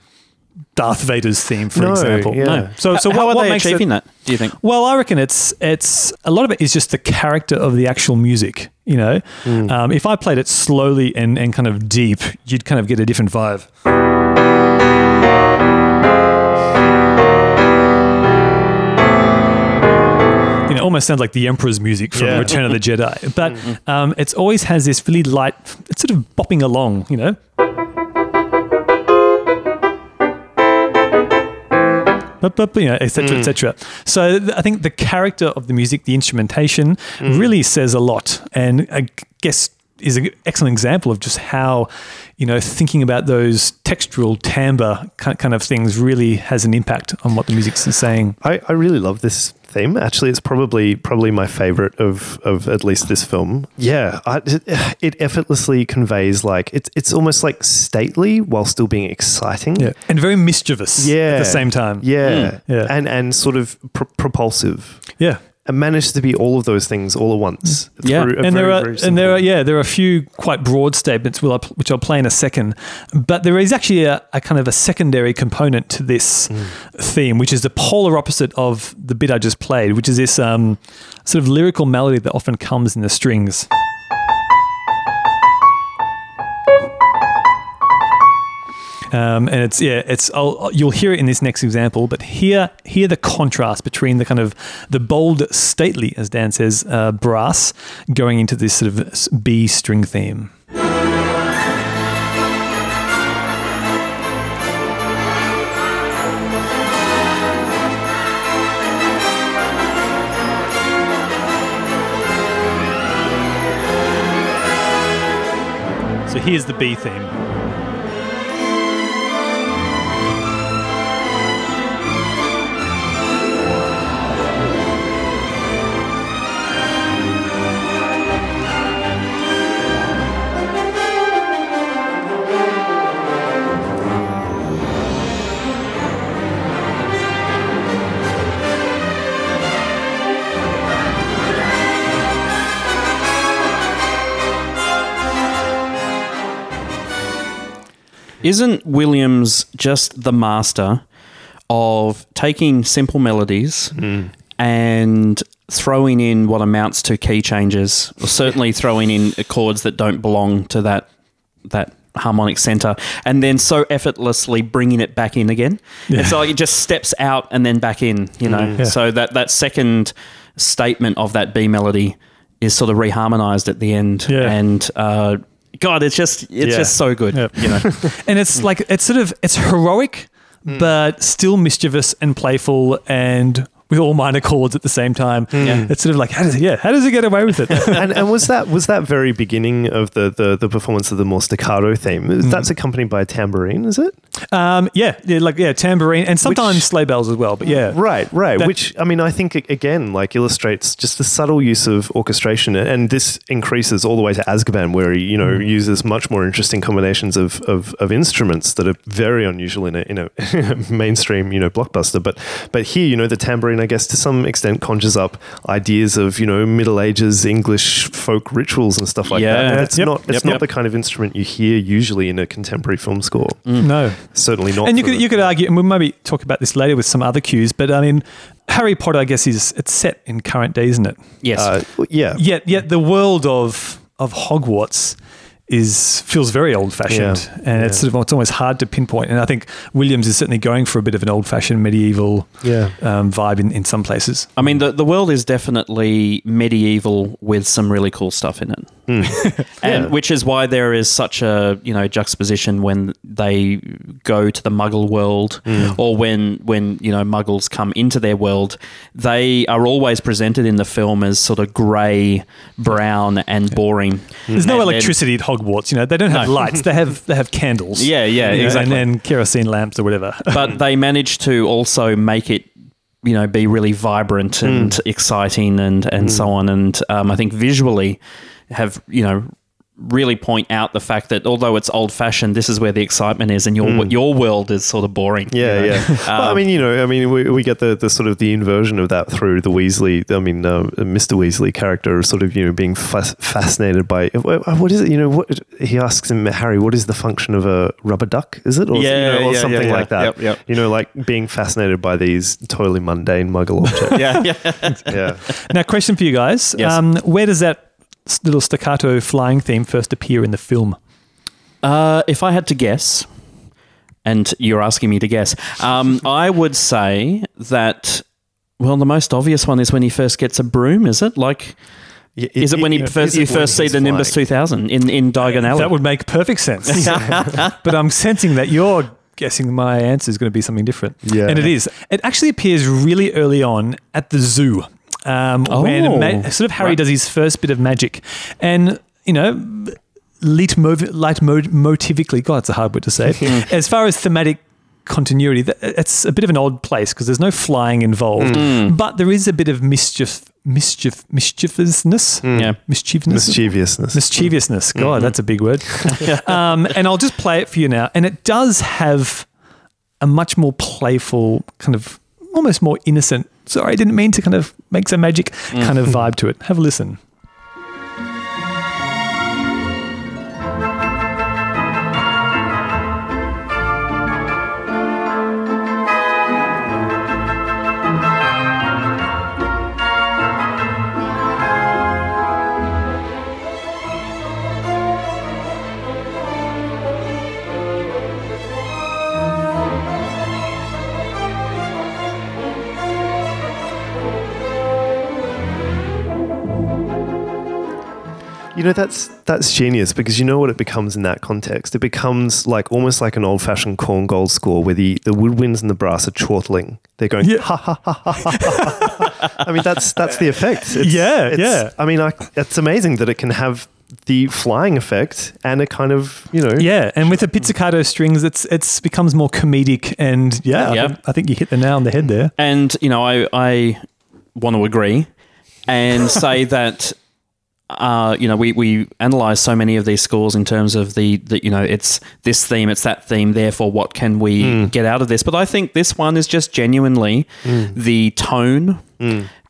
Darth Vader's theme, for No, example. yeah. No. So, so how what, are what they makes achieving it, that? Do you think? Well, I reckon it's it's a lot of it is just the character of the actual music. You know, um, if I played it slowly and, and kind of deep, you'd kind of get a different vibe. You know, it almost sounds like the Emperor's music from Yeah. Return of the Jedi. But mm-hmm. um, it's always has this really light, it's sort of bopping along, you know. Bup, you know, et cetera, et mm. cetera. So th- I think the character of the music, the instrumentation, mm. really says a lot, and I guess is an excellent example of just how you know thinking about those textural timbre kind of things really has an impact on what the music is saying. I, I really love this theme. Actually, it's probably probably my favorite of of at least this film. Yeah, I, it, it effortlessly conveys like it's it's almost like stately while still being exciting. Yeah. And very mischievous Yeah. at the same time. Yeah, hmm. Yeah. and and sort of pr- propulsive. Yeah. And managed to be all of those things all at once. Yeah. through a and there are very and there are yeah there are a few quite broad statements which I'll, which I'll play in a second, but there is actually a, a kind of a secondary component to this Mm. theme, which is the polar opposite of the bit I just played, which is this um, sort of lyrical melody that often comes in the strings. Um, and it's yeah, it's I'll, you'll hear it in this next example, but here hear the contrast between the kind of the bold, stately, as Dan says, uh, brass going into this sort of B string theme. So here's the B theme. Isn't Williams just the master of taking simple melodies and throwing in what amounts to key changes, or certainly throwing in chords that don't belong to that that harmonic center, and then so effortlessly bringing it back in again? It's like it just steps out and then back in, you know. Yeah. So that that second statement of that B melody is sort of reharmonized at the end, Yeah. and. Uh, God, it's just it's Yeah. just so good, Yep. you know. and it's like it's sort of it's heroic hmm. but still mischievous and playful and with all minor chords at the same time hmm. Yeah. it's sort of like how does it yeah how does it get away with it and, and was that was that very beginning of the, the, the performance of the more staccato theme? Hmm. That's accompanied by a tambourine, is it? um, yeah, yeah like yeah tambourine and sometimes Which- sleigh bells as well but yeah Right, right. That- Which I mean, I think again, like illustrates just the subtle use of orchestration, and this increases all the way to Azkaban, where he you know hmm. uses much more interesting combinations of, of, of instruments that are very unusual in a in a mainstream you know blockbuster. But but here, you know, the tambourine, I guess, to some extent, conjures up ideas of you know Middle Ages English folk rituals and stuff like Yeah. that. And it's Yep. not it's Yep, not yep. the kind of instrument you hear usually in a contemporary film score. no Certainly not. and you could the- you could argue and we'll maybe talk about this later with some other cues but I mean Harry Potter I guess is it's set in current day isn't it Yes. uh, yeah. yet yet the world of of Hogwarts is feels very old fashioned Yeah. and it's sort of it's almost hard to pinpoint and I think Williams is certainly going for a bit of an old fashioned medieval Yeah. um, vibe in, in some places I mean, the, the world is definitely medieval with some really cool stuff in it. and Yeah. which is why there is such a you know juxtaposition when they go to the Muggle world, or when when you know Muggles come into their world. They are always presented in the film as sort of grey, brown, and boring. there's no And then- electricity at Hogwarts you know they don't have No. lights they have they have candles. Yeah, yeah, you know, exactly. and then kerosene lamps or whatever. But they managed to also make it you know be really vibrant and exciting and and so on. And um, i think visually have you know really point out the fact that although it's old fashioned this is where the excitement is and your your world is sort of boring you Yeah, know? yeah. well, I Um, mean, you know, I mean, we, we get the, the sort of the inversion of that through the Weasley. I mean, uh, Mr. Weasley character, sort of, you know, being fas- fascinated by what what is it? You know, what he asks him, Harry, what is the function of a rubber duck? Is it, or, Yeah, you know, or yeah, something yeah, yeah. like that? Yep, yep. You know, like being fascinated by these totally mundane Muggle objects. yeah, yeah. yeah. now question for you guys Yes. um, where does that little staccato flying theme first appear in the film Uh, if I had to guess, and you're asking me to guess, um, I would say that. Well, the most obvious one is when he first gets a broom. Is it like? Yeah, Is it when he it- first you first see he's the Nimbus 2000 in in Diagon Alley? That would make perfect sense. but I'm sensing that you're guessing my answer is going to be something different. Yeah. And it is. It actually appears really early on at the zoo um, when Oh, ma- sort of Harry right. does his first bit of magic. And, you know, leitmotiv- leitmotivically, God, it's a hard word to say. Hmm. as far as thematic continuity. Th- It's a bit of an odd place because there's no flying involved, hmm. but there is a bit of mischief, mischief, mischievousness, hmm. Yeah. mischievousness, Mischievousness. mischievousness. God, that's a big word. um, and I'll just play it for you now. And it does have a much more playful, kind of almost more innocent. Sorry, I didn't mean to kind of make some magic kind of mm. vibe to it. Have a listen. Know that's that's genius because you know what it becomes in that context. It becomes like almost like an old-fashioned Korngold score where the, the woodwinds and the brass are chortling. They're going Yeah. ha ha ha ha ha. ha. I mean that's that's the effect. It's- Yeah, it's- yeah. I mean I, it's amazing that it can have the flying effect and a kind of you know Yeah, and with the pizzicato strings, it's it's becomes more comedic, and yeah, I Yeah. think- I think you hit the nail on the head there. And you know, I I want to agree and say that uh, you know we we analyze so many of these scores in terms of the the you know it's this theme, it's that theme. Therefore, what can we get out of this? But I think this one is just genuinely the tone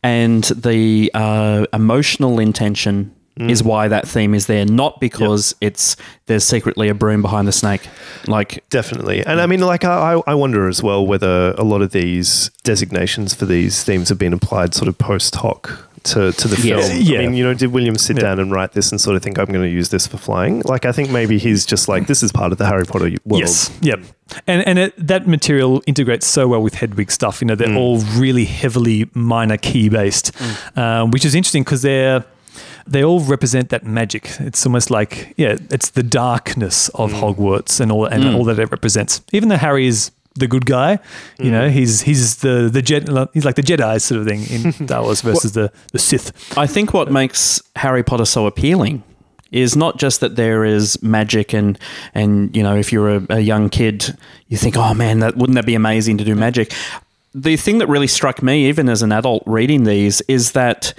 and the uh, emotional intention. Is why that theme is there, not because it's there's secretly a broom behind the snake. Like Definitely. And I mean, like, I, I wonder as well whether a lot of these designations for these themes have been applied sort of post hoc to, to the Yes. film. Yeah. I mean, you know, did Williams sit Yeah. down and write this and sort of think, I'm going to use this for flying? Like, I think maybe he's just like, this is part of the Harry Potter world. Yes. Yep. And and it, that material integrates so well with Hedwig stuff. You know, they're mm. all really heavily minor key based, mm. um, which is interesting because they're they all represent that magic. It's almost like yeah, it's the darkness of mm. Hogwarts and all and all that it represents. Even though Harry is the good guy, you know, mm-hmm. he's he's the the Jedi, he's like the Jedi sort of thing in Star Wars versus the the Sith. I think what makes Harry Potter so appealing is not just that there is magic and and you know if you're a, a young kid you think oh man that wouldn't that be amazing to do magic? The thing that really struck me even as an adult reading these is that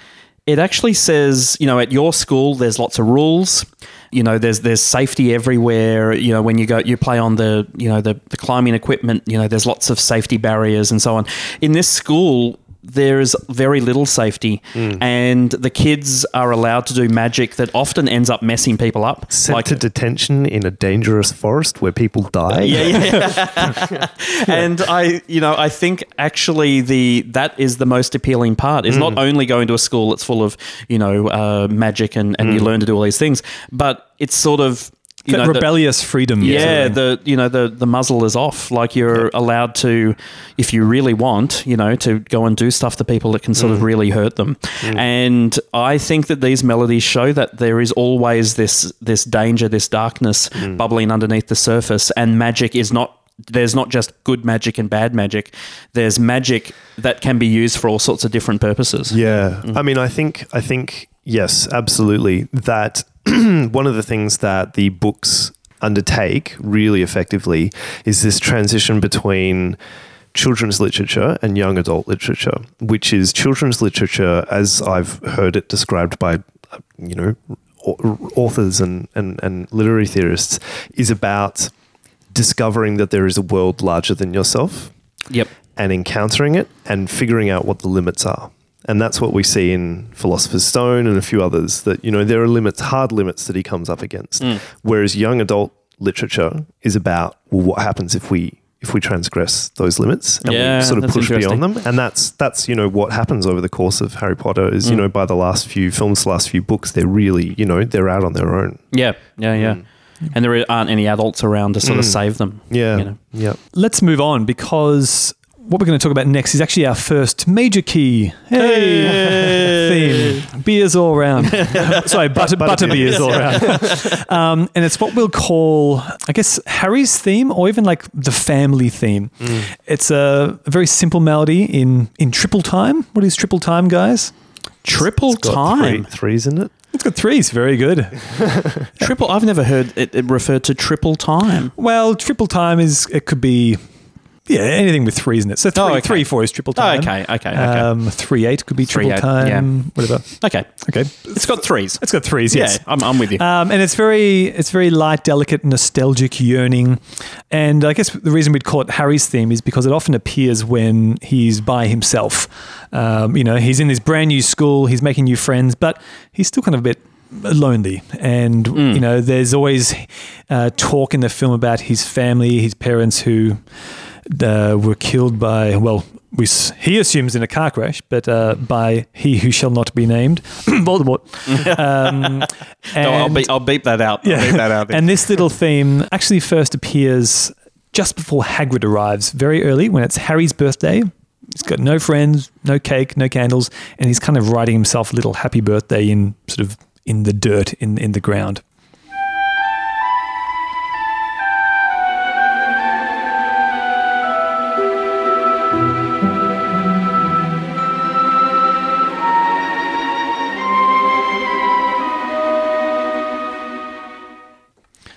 it actually says you know at your school there's lots of rules you know there's there's safety everywhere. You know when you go you play on the you know the, the climbing equipment you know there's lots of safety barriers and so on. In this school there's very little safety hmm. and the kids are allowed to do magic that often ends up messing people up. Sent to detention in a dangerous forest where people die. yeah, yeah. and I, you know, I think actually the that is the most appealing part. Is not hmm. only going to a school that's full of you know uh, magic and and you hmm. learn to do all these things, but it's sort of you That know the- rebellious freedom. yeah, sort of thing. the you know the the muzzle is off. Like you're allowed to, if you really want, you know, to go and do stuff to people that can sort of mm. really hurt them. Mm. And I think that these melodies show that there is always this this danger, this darkness mm. bubbling underneath the surface, and magic is not. There's not just good magic and bad magic. There's magic that can be used for all sorts of different purposes. Yeah. I mean, I think, I think, yes, absolutely. That one of the things that the books undertake really effectively is this transition between children's literature and young adult literature, which is children's literature, as I've heard it described by, you know, authors and, and, and literary theorists, is about discovering that there is a world larger than yourself Yep. and encountering it and figuring out what the limits are. And that's what we see in Philosopher's Stone and a few others that, you know, there are limits, hard limits that he comes up against. Mm. Whereas young adult literature is about, well, what happens if we if we transgress those limits and Yeah, we sort of push beyond them. And that's that's, you know, what happens over the course of Harry Potter is, you mm. know, by the last few films, the last few books, they're really, you know, they're out on their own. Yeah. Yeah. Yeah. Mm. And there aren't any adults around to sort of save them. Yeah. You know. Yeah. let's move on because what we're going to talk about next is actually our first major key hey. theme. Beers all around. Sorry, butter, butter, beers all around. um, and it's what we'll call, I guess, Harry's theme or even like the family theme. It's a, a very simple melody in, in triple time. What is triple time, guys? Triple Got time. Three, threes in it. It's got threes. Very good. Triple. I've never heard it, it referred to triple time. Well, triple time is, it could be Yeah, anything with threes in it. So three, Oh, okay. three, four is triple time. Oh, time. okay, okay, okay. Um, three, eight could be Three, triple eight, time. yeah. Whatever. Okay. Okay, It's got threes. it's got threes. Yes. Yeah, I'm, I'm with you. Um, and it's very, it's very light, delicate, nostalgic yearning. And I guess the reason we'd call it Harry's theme is because it often appears when he's by himself. Um, you know, he's in this brand new school, he's making new friends, but he's still kind of a bit lonely. And you know, there's always uh, talk in the film about his family, his parents who uh, were killed by well. We, he assumes in a car crash, but uh, by he who shall not be named, Voldemort. Um, No, I'll, and- beep, I'll beep that out. Beep that out. and this little theme actually first appears just before Hagrid arrives, very early when it's Harry's birthday. He's got no friends, no cake, no candles, and he's kind of writing himself a little happy birthday in sort of in the dirt, in in the ground.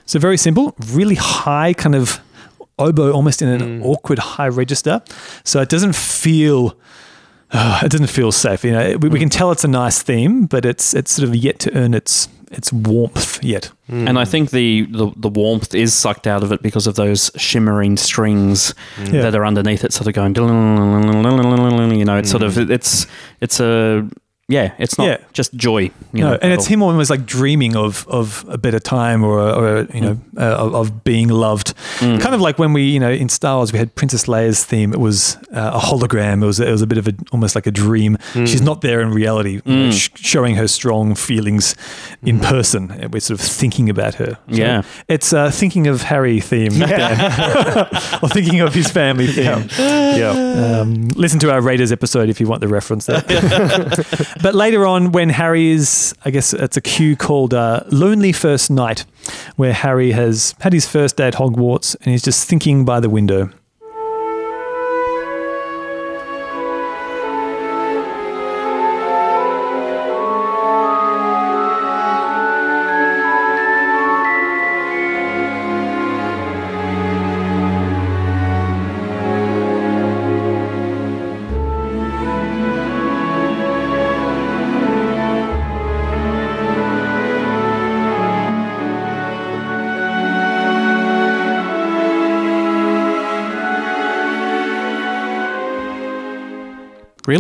So very simple, really high kind of oboe, almost in an mm. awkward high register. So it doesn't feel. uh, it doesn't feel safe. You know, we, we can mm. tell it's a nice theme, but it's it's sort of yet to earn its its warmth yet. Mm. And I think the, the, the warmth is sucked out of it because of those shimmering strings Yeah. that are underneath it, sort of going. You know, it's sort of it's it's a yeah, it's not Yeah. just joy. You No, know, and it's all. him almost like dreaming of of a better time or, or you know Mm. uh, of, of being loved. Kind of like when we you know in Star Wars we had Princess Leia's theme. It was uh, a hologram. It was it was a bit of a almost like a dream. Mm. She's not there in reality, know, sh- showing her strong feelings in person. And We're sort of thinking about her. So Mm. Yeah. it's uh, thinking of Harry theme, yeah. or thinking of his family theme. yeah. Um, listen to our Raiders episode if you want the reference there. but later on, when Harry is, I guess it's a cue called uh, Lonely First Night, where Harry has had his first day at Hogwarts and he's just thinking by the window.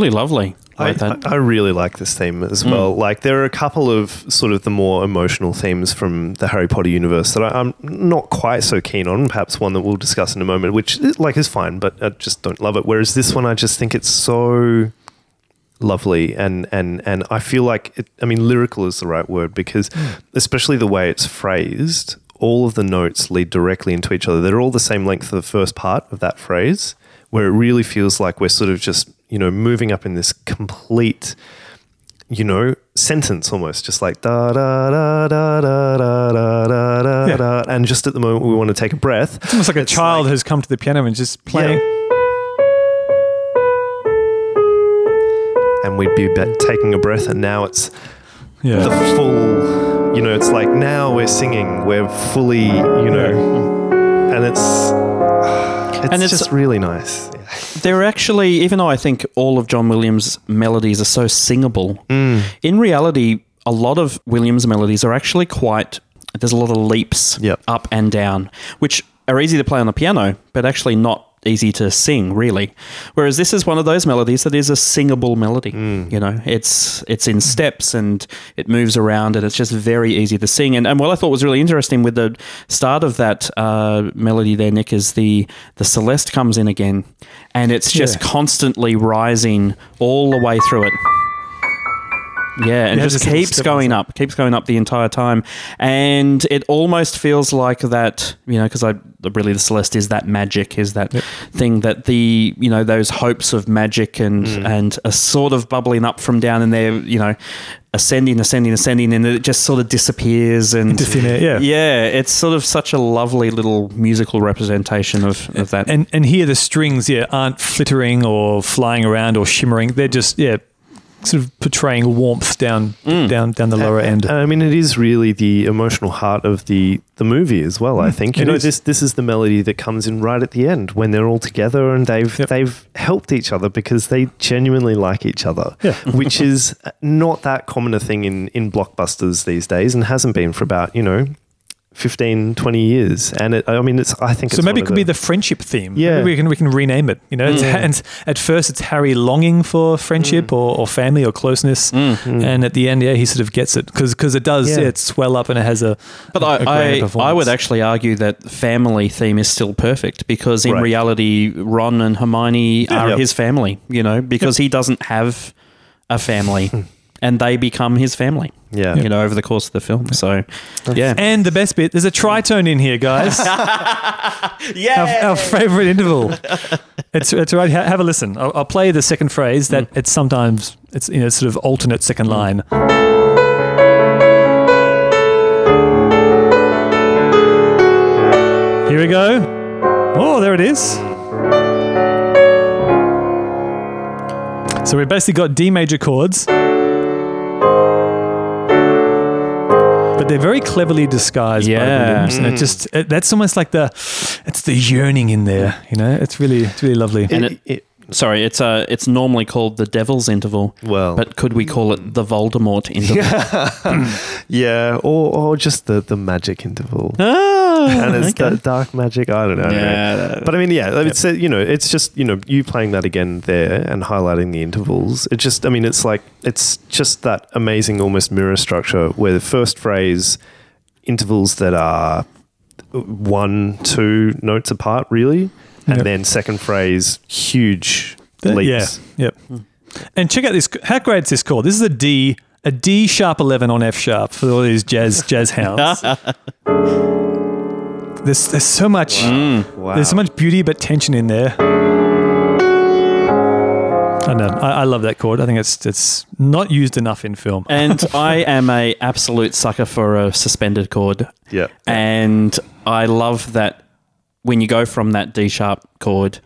Really lovely. I, Like. I really like this theme as hmm. well. Like there are a couple of sort of the more emotional themes from the Harry Potter universe that I, I'm not quite so keen on. Perhaps one that we'll discuss in a moment, which is, like is fine, but I just don't love it. Whereas this one, I just think it's so lovely and and and I feel like it, I mean lyrical is the right word because hmm. especially the way it's phrased, all of the notes lead directly into each other. They're all the same length of the first part of that phrase, where it really feels like we're sort of just you know moving up in this complete you know sentence almost just like da da da da da da da da da Yeah. da and just at the moment we want to take a breath It's almost like a child has come to the piano and just playing. and we'd be taking a breath and now it's Yeah. the full you know it's like now we're singing we're fully you know and it's it's, And it's- just really nice They're actually, even though I think all of John Williams' melodies are so singable, mm. in reality, a lot of Williams' melodies are actually quite. There's a lot of leaps Yep. up and down, which are easy to play on the piano, but actually not easy to sing, really. Whereas this is one of those melodies that is a singable melody. You know, it's it's in steps and it moves around, and it's just very easy to sing. And, and what I thought was really interesting with the start of that uh, melody there, Nick, is the the Celeste comes in again, and it's just Yeah. constantly rising all the way through it. Yeah, and Yeah, just just keeps going up, keeps going up the entire time, and it almost feels like that, you know, because I really the Celeste is that magic, is that thing that the you know those hopes of magic and Mm. and are sort of bubbling up from down, and they're you know ascending, ascending, ascending, and it just sort of disappears and Into thin air, yeah. yeah, it's sort of such a lovely little musical representation of, of that. And and here the strings, yeah, aren't flittering or flying around or shimmering. They're just yeah, sort of portraying warmth down down down the lower end. And I mean, it is really the emotional heart of the the movie as well. I think you Mm, it know is. this this is the melody that comes in right at the end when they're all together and they've Yep. they've helped each other because they genuinely like each other, Yeah. which is not that common a thing in in blockbusters these days and hasn't been for about you know. 15 20 years and it i mean it's i think So it's maybe it of could be the friendship theme. Yeah. Maybe we can we can rename it. You know, it's, mm. and at first it's Harry longing for friendship mm. or, or family or closeness, mm. and at the end, yeah, he sort of gets it because cause it does Yeah. yeah. it swell up and it has a. But a I, I, I would actually argue that family theme is still perfect because in Right. reality, Ron and Hermione are Yep. his family, you know, because he doesn't have a family and they become his family, yeah you know, over the course of the film. So, yeah. And the best bit, there's a tritone in here, guys. yeah. our, our favorite interval. It's it's right. ha- Have a listen. I'll, I'll play the second phrase. That mm. it's sometimes it's you know sort of alternate second mm. line. Here we go. Oh, there it is. So we've basically got D major chords. But they're very cleverly disguised by Yeah. Williams, and it mm. just it, that's almost like the it's the yearning in there, you know. It's really it's really lovely. And It- it- it- Sorry, it's uh, it's normally called the Devil's Interval. Well- but could we call it the Voldemort interval? yeah or or just the the magic interval Oh, and it's okay. da- dark magic. I don't know. Yeah. But I mean, yeah, it's uh, you know, it's just you know, you playing that again there and highlighting the intervals. It just, I mean, it's like it's just that amazing, almost mirror structure where the first phrase intervals that are one, two notes apart, really, and Yep. then second phrase huge That- leaps. Yeah, yep. And check out this. How great is this chord? This is a D, a D sharp eleven on F sharp for all these jazz jazz hounds. there's there's so much mm, Wow. there's so much beauty but tension in there. I know. I, I love that chord. I think it's it's not used enough in film. and I am a absolute sucker for a suspended chord. Yeah. And I love that when you go from that D sharp chord,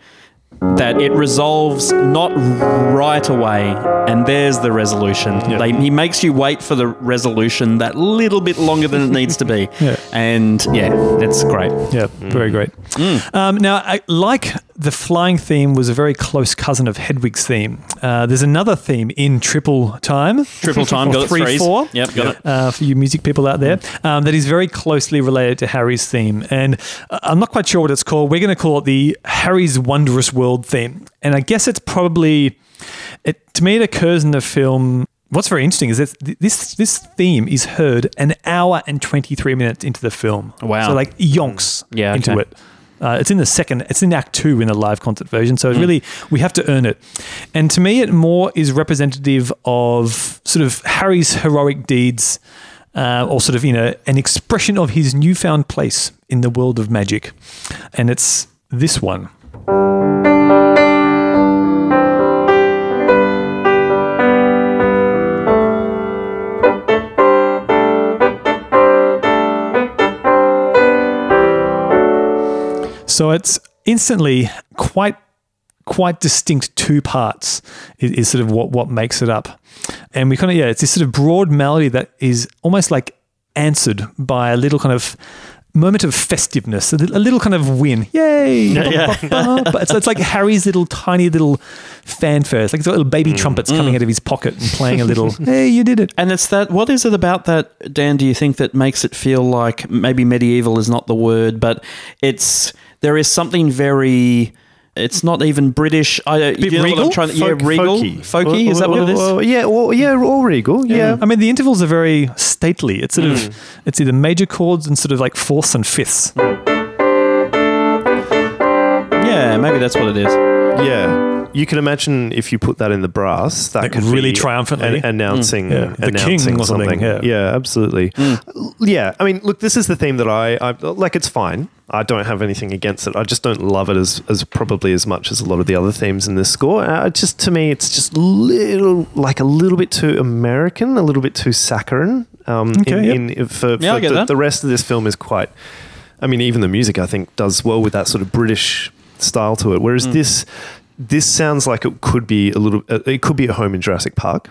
that it resolves not right away, and there's the resolution. They, he makes you wait for the resolution that little bit longer than it needs to be. Yeah. And yeah, it's great. Yeah, very great. Um, now, I, like the flying theme was a very close cousin of Hedwig's theme. Uh, there's another theme in Triple Time. Triple time, got it three threes. four. Yep, got it. Uh, for you music people out there, um, that is very closely related to Harry's theme, and uh, I'm not quite sure what it's called. We're going to call it the Harry's Wondrous World theme, and I guess it's probably, it to me, it occurs in the film. What's very interesting is that this this theme is heard an hour and 23 minutes into the film. Wow. So like yonks Yeah, into okay. it. Uh, it's in the second. It's in Act Two in the live concert version. So it's really we have to earn it. And to me, it more is representative of sort of Harry's heroic deeds, uh, or sort of you know an expression of his newfound place in the world of magic. And it's this one. So it's instantly quite quite distinct two parts is, is sort of what what makes it up. And we kind of yeah, it's this sort of broad melody that is almost like answered by a little kind of moment of festiveness, a little, a little kind of win. Yay! but it's, it's like Harry's little tiny little fanfare. It's like little baby mm. trumpets mm. coming out of his pocket and playing a little, hey, you did it. And it's that. What is it about that, Dan? Do you think that makes it feel like maybe medieval is not the word, but it's there is something very. It's not even British. I do you know what regal? I'm trying to, yeah, regal, folky. folky. Is that what it is? Well, yeah, well, yeah, or regal. Yeah. I mean, the intervals are very stately. It's sort Mm. of, it's either major chords and sort of like fourths and fifths. Yeah, maybe that's what it is. Yeah. You can imagine if you put that in the brass, that Like could really be triumphantly. an- announcing, Yeah. The announcing king or something, yeah. absolutely. Yeah, I mean, look, this is the theme that I, I like. It's fine. I don't have anything against it. I just don't love it as, as probably as much as a lot of the other themes in this score. Uh, just to me, it's just little like a little bit too American, a little bit too saccharine. Um, Okay, in, in, for, Yeah, I for get the, that. the rest of this film is quite. I mean, even the music I think does well with that sort of British style to it. Whereas Mm. this this sounds like it could be a little. Uh, it could be a home in Jurassic Park.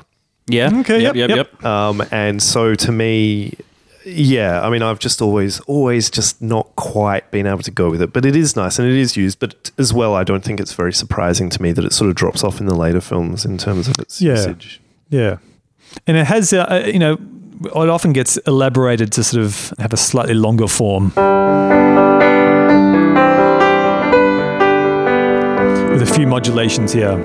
Yeah. Okay, Yep. yep, Yep. yep. Yep. Um, and so to me, yeah, I mean, I've just always, always just not quite been able to go with it. But it is nice and it is used. But as well, I don't think it's very surprising to me that it sort of drops off in the later films in terms of its Yeah. usage. Yeah, and it has, uh, uh, you know, it often gets elaborated to sort of have a slightly longer form. With a few modulations here.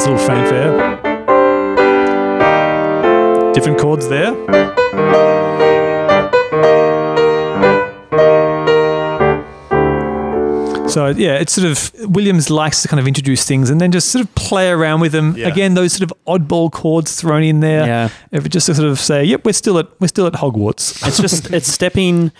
This little fanfare. Different chords there. So yeah, it's sort of Williams likes to kind of introduce things and then just sort of play around with them. Yeah. Again, those sort of oddball chords thrown in there. Yeah. If it just to sort of say, "Yep, we're still at we're still at Hogwarts." it's just it's stepping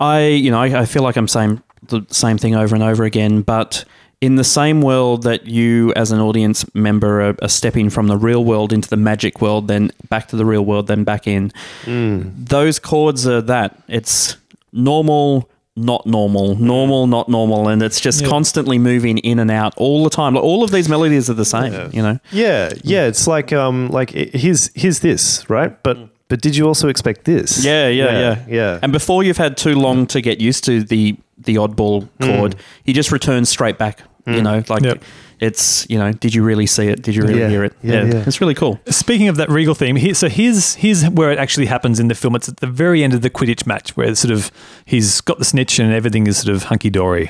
i you know I, I feel like i'm saying the same thing over and over again but in the same world that you as an audience member are, are stepping from the real world into the magic world then back to the real world then back in hmm. those chords are that it's normal not normal normal hmm. not normal and it's just Yeah. constantly moving in and out all the time like all of these melodies are the same you know Yeah, yeah. It's like, um, like here's here's this, right? But hmm. but did you also expect this? Yeah, yeah, yeah, yeah. yeah. And before you've had too long to get used to the the oddball chord, he just returns straight back. You mm. know, like Yep. it's you know, did you really see it? Did you really Yeah, hear it? yeah, yeah. it's really cool. Speaking of that regal theme, here, so here's here's where it actually happens in the film. It's at the very end of the Quidditch match, where sort of he's got the snitch and everything is sort of hunky dory.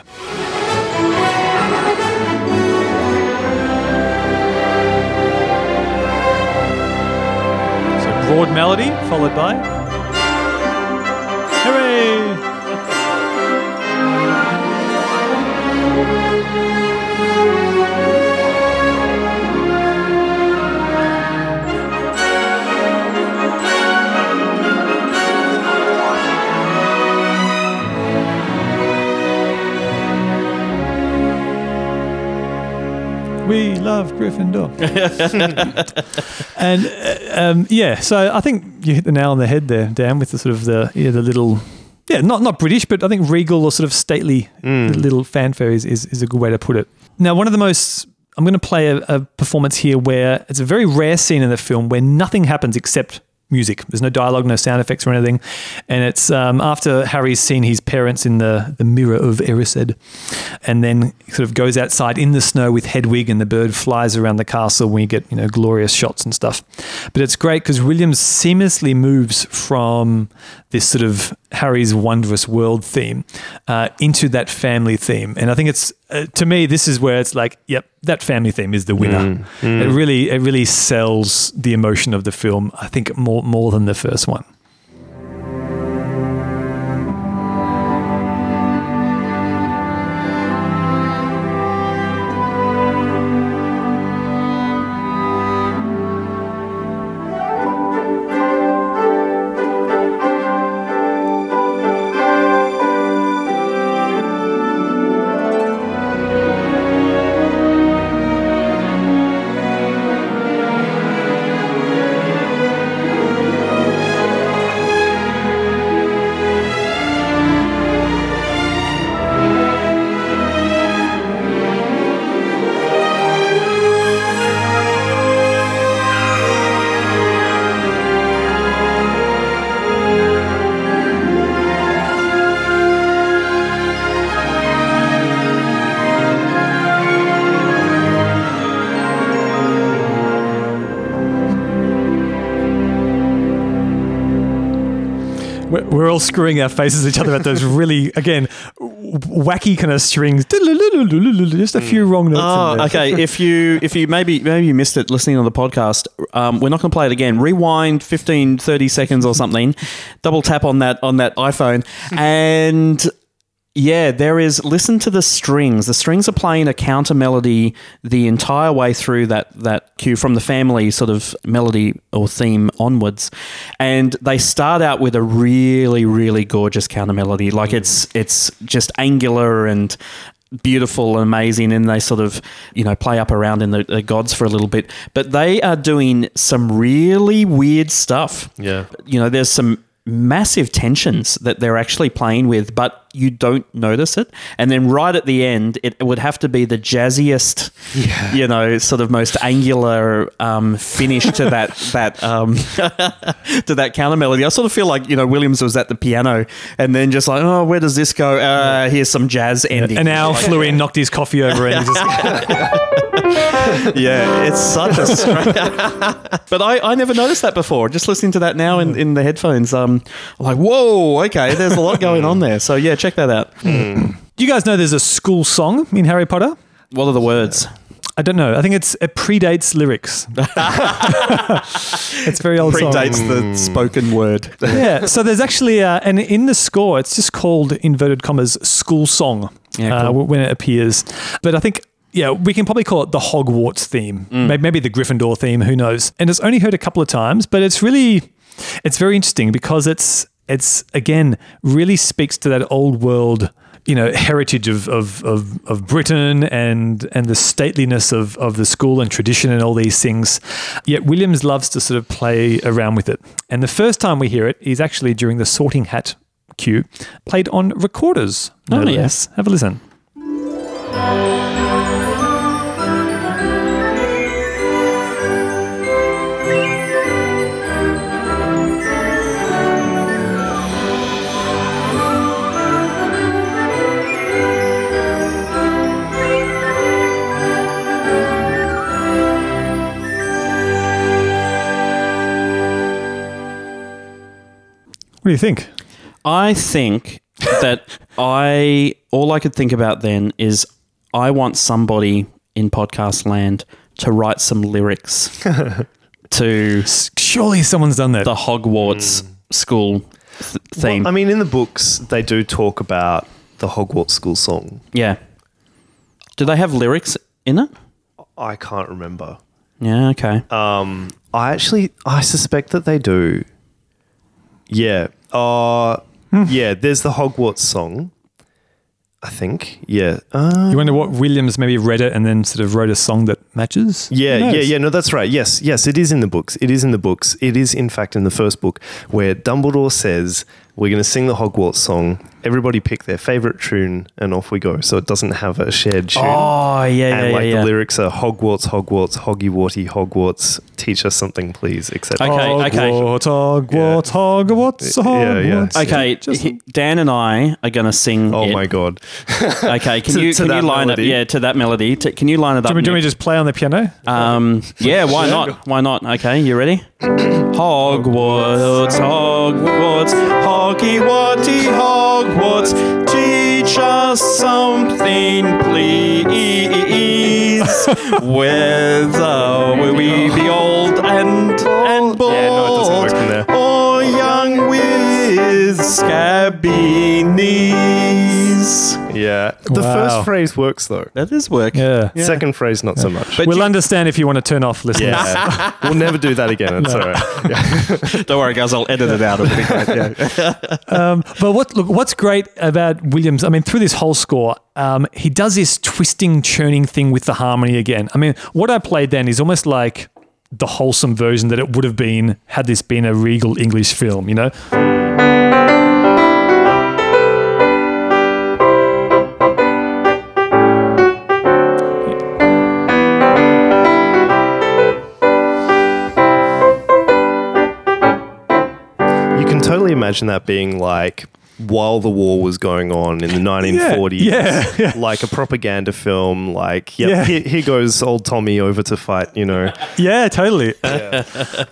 So broad melody followed by love Gryffindor. and uh, um, yeah, so I think you hit the nail on the head there, Dan, with the sort of the yeah, the little yeah, not not British, but I think regal or sort of stately little fanfare is, is is a good way to put it. Now, one of the most I'm going to play a, a performance here where it's a very rare scene in the film where nothing happens except music. There's no dialogue, no sound effects or anything, and it's um, after Harry's seen his parents in the the mirror of Erised, and then sort of goes outside in the snow with Hedwig, and the bird flies around the castle. We get you know glorious shots and stuff, but it's great because Williams seamlessly moves from this sort of Harry's wondrous world theme uh, into that family theme, and I think it's uh, to me this is where it's like, yep, that family theme is the winner. It really it really sells the emotion of the film. I think more more than the first one. Screwing our faces at each other at those really, again, wacky kind of strings. Just a few wrong notes. in Oh, there. okay. if you if you maybe maybe you missed it listening on the podcast, um, we're not going to play it again. Rewind 15, 30 seconds or something. Double tap on that on that iPhone, and yeah, there is. Listen to the strings. The strings are playing a counter melody the entire way through that that cue from the family sort of melody or theme onwards, and they start out with a really really gorgeous counter melody. Like it's it's just angular and beautiful and amazing and they sort of you know play up around in the, the gods for a little bit but they are doing some really weird stuff Yeah. you know there's some massive tensions that they're actually playing with, but you don't notice it. And then right at the end, it would have to be the jazziest, you know, sort of most angular um, finish to that that um, to that counter melody. I sort of feel like you know Williams was at the piano, and then just like, oh, where does this go? Uh, here's some jazz ending. An owl Like, flew in, knocked his coffee over, and he just, yeah, it's such a strange. but I, I never noticed that before. Just listening to that now in, in the headphones, um, I'm like, whoa, okay, there's a lot going on there. So yeah, check that out. Do you guys know there's a school song in Harry Potter? What are the words? I don't know. I think it's it predates lyrics. it's a very old song. Predates the spoken word. yeah. So there's actually, uh, and in the score, it's just called inverted commas school song Yeah, uh, cool. w- when it appears. But I think. Yeah, we can probably call it the Hogwarts theme, Mm. Maybe the Gryffindor theme. Who knows? And it's only heard a couple of times, but it's really, it's very interesting because it's it's again really speaks to that old world, you know, heritage of of, of, of Britain and and the stateliness of of the school and tradition and all these things. Yet Williams loves to sort of play around with it. And the first time we hear it is actually during the Sorting Hat cue, played on recorders. no Oh, less. Have a listen. What do you think? I think that I all I could think about then is I want somebody in podcast land to write some lyrics to Surely someone's done that. the Hogwarts school th- theme. Well, I mean, in the books, they do talk about the Hogwarts school song. yeah. Do they have lyrics in it? I can't remember. Yeah. Okay. Um, I actually, I suspect that they do. Yeah. Uh, yeah, there's the Hogwarts song. I think. Yeah. Uh, you wonder what Williams maybe read it and then sort of wrote a song that matches? yeah, Who yeah, knows? yeah. No, that's right. Yes, yes, it is in the books. It is in the books. It is, in fact, in the first book where Dumbledore says, We're going to sing the Hogwarts song. Everybody pick their favorite tune and off we go. So it doesn't have a shared tune. Oh yeah, yeah, and yeah, like yeah. the lyrics are Hogwarts, Hogwarts, Hoggy Warty, Hogwarts, teach us something, please, etc. Okay, okay. Hogwarts, Hogwarts, Hogwarts, Yeah, yeah. Hogwarts. Okay, Just- he- Dan and I are going to sing. Oh it. my god. Okay, can To- you to can you that line melody? it? Yeah, to that melody. To, can you line it up? Do you, want me- do you want me Nick? just play on the piano? Um, yeah, why not? Why not? Okay, you ready? Hogwarts, Hogwarts, Hoggy Watty Hogwarts, teach us something, please. Whether we be old and and bald, Yeah, no, it doesn't work from there. Or with scabby knees. Yeah. The Wow. first phrase works though. That is work. Yeah. Second phrase, not so much. But we'll you- understand if you want to turn off listeners. yeah. we'll never do that again. It's all right. Don't worry, guys. I'll edit it out. It'll be great. Yeah. But what look what's great about Williams? I mean, through this whole score, um, he does this twisting, churning thing with the harmony again. I mean, what I played then is almost like the wholesome version that it would have been had this been a regal English film. You know, Imagine that being like while the war was going on in the 1940s. yeah, yeah. Like a propaganda film, like, yep, Yeah. here, here goes old Tommy over to fight, you know. yeah, totally.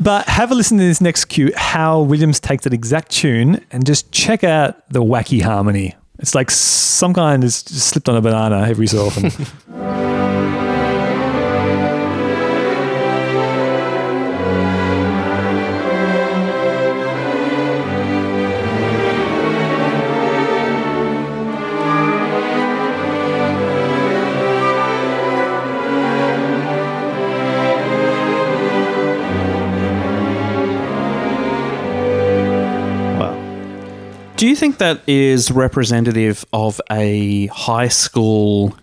but have a listen to this next cue. How Williams takes that exact tune and just check out the wacky harmony. It's like some kind has just slipped on a banana every so often. Do you think that is representative of a high school,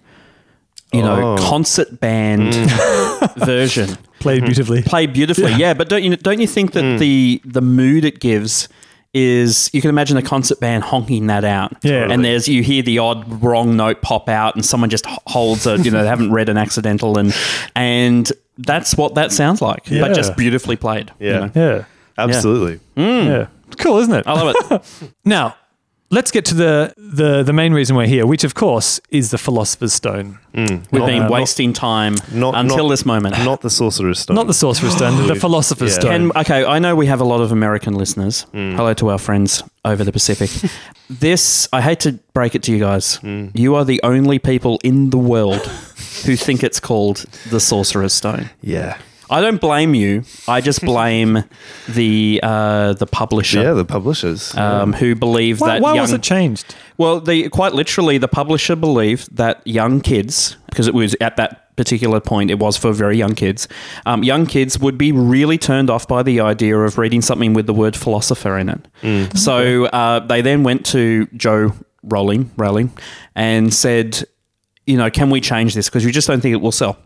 you know, Oh. concert band mm. version? Played beautifully. Played beautifully, yeah. But don't you don't you think that mm. the the mood it gives is you can imagine a concert band honking that out. Yeah. And there's you hear the odd wrong note pop out and someone just h- holds a you know, they haven't read an accidental and and that's what that sounds like. Yeah. But just beautifully played. you Yeah. know. Yeah. Absolutely. Yeah. Mm. It's cool, isn't it? I love it. Now, let's get to the, the, the main reason we're here, which of course is the Philosopher's Stone. Mm. We've been not- wasting time Not until not- this moment. Not the Sorcerer's Stone. Not the Sorcerer's Stone, the Philosopher's Yeah. Stone. And okay, I know we have a lot of American listeners. Mm. Hello to our friends over the Pacific. this, I hate to break it to you guys. Mm. You are the only people in the world who think it's called the Sorcerer's Stone. yeah. I don't blame you. I just blame the uh, the publisher. Yeah, the publishers. Um, who believe why that why young, was it changed? well, the quite literally, the publisher believed that young kids, because it was at that particular point, it was for very young kids. Um, young kids would be really turned off by the idea of reading something with the word philosopher in it. So uh, they then went to Joe Rowling, Rowling, and said, you know, can we change this? Because we just don't think it will sell.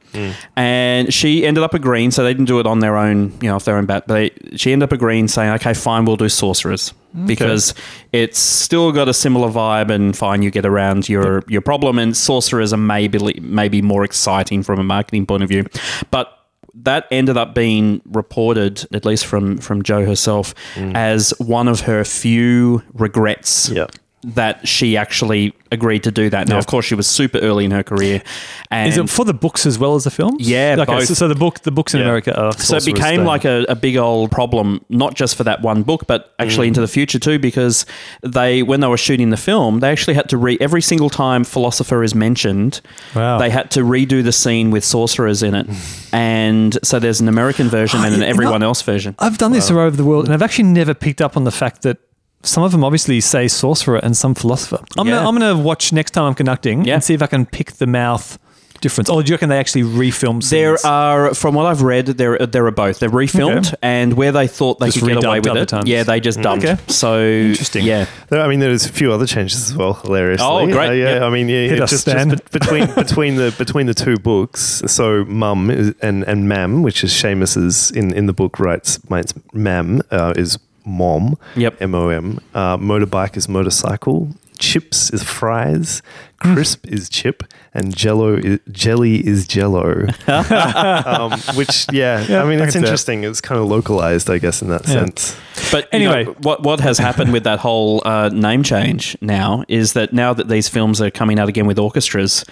And she ended up agreeing. So they didn't do it on their own, you know, off their own bat. They, she ended up agreeing, saying, okay, fine, we'll do sorcerers because it's still got a similar vibe and fine, you get around your, your problem. And sorcerers are maybe, maybe more exciting from a marketing point of view. But that ended up being reported, at least from, from Joe herself, mm. as one of her few regrets Yeah. That she actually agreed to do that. Now, of course, she was super early in her career. And Is it for the books as well as the films? Yeah, Okay, both. so, so the book, the books in Yeah. America are so it became like a, a big old problem, not just for that one book, but actually mm. into the future too, because they, when they were shooting the film, they actually had to re every single time philosopher is mentioned, Wow. they had to redo the scene with sorcerers in it, and so there's an American version and an everyone else version. I've done this all over the world, and I've actually never picked up on the fact that some of them obviously say sorcerer and some philosopher. I'm Yeah. gonna I'm gonna watch next time I'm conducting Yeah. and see if I can pick the mouth difference. Or do you reckon they actually refilm scenes? There are, from what I've read, there there are both. They're refilmed, Okay. and where they thought they Just could get away redubbed with other it, times. yeah, they just dumped. Okay. So Interesting. Yeah, There, I mean, there's a few other changes as well. Hilariously, Oh, great. Uh, yeah, Yep. I mean, yeah, Hit it just, Stan. just be- between between the between the two books. So, Mum and and Mam, which is Seamus's in in the book writes, mine's Mam uh, is mom. Yep. M O M. Uh, motorbike is motorcycle. Chips is fries. Crisp is chip, and Jello is, jelly is Jello. um, which, yeah, Yeah, I mean, I it's can see that. interesting. It's kind of localized, I guess, in that Yeah. sense. But you Anyway. know, what what has happened with that whole uh, name change now is that now that these films are coming out again with orchestras,